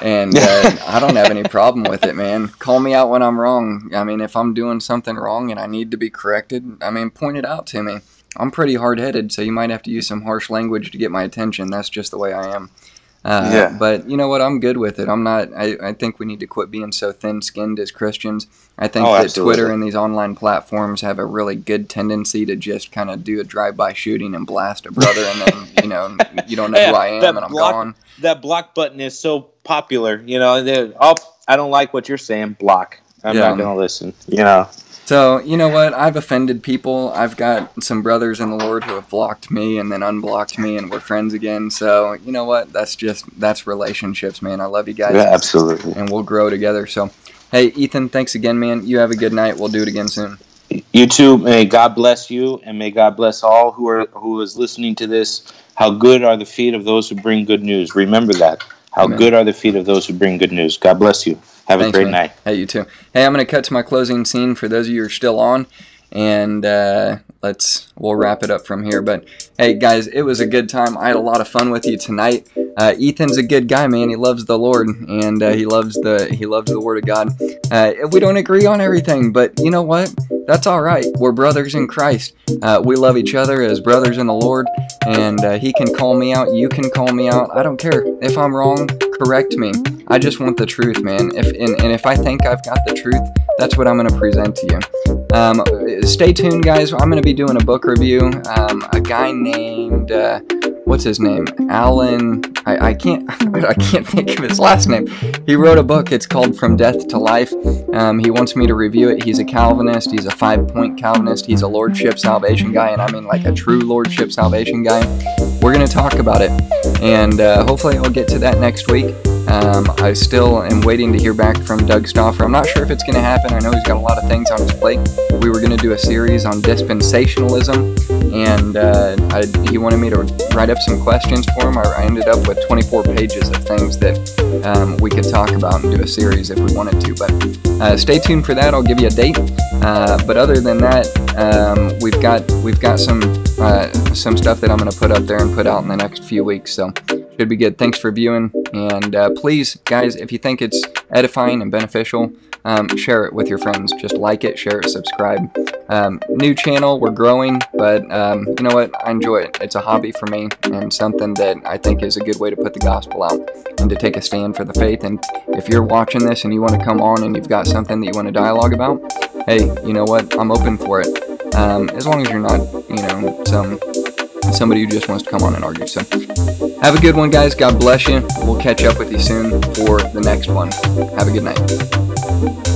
And uh, I don't have any problem with it, man. Call me out when I'm wrong. I mean, if I'm doing something wrong and I need to be corrected, I mean, point it out to me. I'm pretty hard headed, so you might have to use some harsh language to get my attention. That's just the way I am. Uh, yeah. But you know what? I'm good with it. I'm not. I, I think we need to quit being so thin-skinned as Christians. I think oh, that absolutely. Twitter and these online platforms have a really good tendency to just kind of do a drive-by shooting and blast a brother, and then you know you don't know yeah, who I am, and I'm block, gone. That block button is so popular. You know, oh, I don't like what you're saying. Block. I'm yeah. not gonna listen. You know. So, you know what? I've offended people. I've got some brothers in the Lord who have blocked me and then unblocked me and we're friends again. So, you know what? That's just, that's relationships, man. I love you guys. Yeah, absolutely. And we'll grow together. So, hey, Ethan, thanks again, man. You have a good night. We'll do it again soon. You too. May God bless you and may God bless all who are, who is listening to this. How good are the feet of those who bring good news. Remember that. How Amen. good are the feet of those who bring good news. God bless you. Have Thanks, a great man. night. Hey, you too. Hey, I'm going to cut to my closing scene for those of you who are still on, and uh, let's we'll wrap it up from here. But hey, guys, it was a good time. I had a lot of fun with you tonight. Uh, Ethan's a good guy, man. He loves the Lord, and uh, he loves the he loves the Word of God. Uh, we don't agree on everything, but you know what? That's all right. We're brothers in Christ. Uh, we love each other as brothers in the Lord, and uh, He can call me out. You can call me out. I don't care if I'm wrong correct me. I just want the truth, man. If and, and if I think I've got the truth, that's what I'm going to present to you. Um, stay tuned, guys. I'm going to be doing a book review. Um, a guy named uh, what's his name? Alan. I, I can't. I can't think of his last name. He wrote a book. It's called From Death to Life. Um, he wants me to review it. He's a Calvinist. He's a five-point Calvinist. He's a Lordship Salvation guy, and I mean like a true Lordship Salvation guy. We're gonna talk about it, and uh, hopefully I'll get to that next week. Um, I still am waiting to hear back from Doug Stauffer. I'm not sure if it's going to happen. I know he's got a lot of things on his plate. We were going to do a series on dispensationalism, and uh, I, he wanted me to write up some questions for him. I, I ended up with 24 pages of things that um, we could talk about and do a series if we wanted to. But uh, stay tuned for that. I'll give you a date. Uh, but other than that, um, we've got we've got some uh, some stuff that I'm going to put up there and put out in the next few weeks. So should be good. Thanks for viewing, and uh, please, guys, if you think it's edifying and beneficial, um, share it with your friends. Just like it, share it, subscribe. Um, new channel, we're growing, but um, you know what? I enjoy it. It's a hobby for me and something that I think is a good way to put the gospel out and to take a stand for the faith. And if you're watching this and you want to come on and you've got something that you want to dialogue about, hey, you know what? I'm open for it. Um, as long as you're not, you know, some somebody who just wants to come on and argue. So have a good one, guys. God bless you. We'll catch up with you soon for the next one. Have a good night.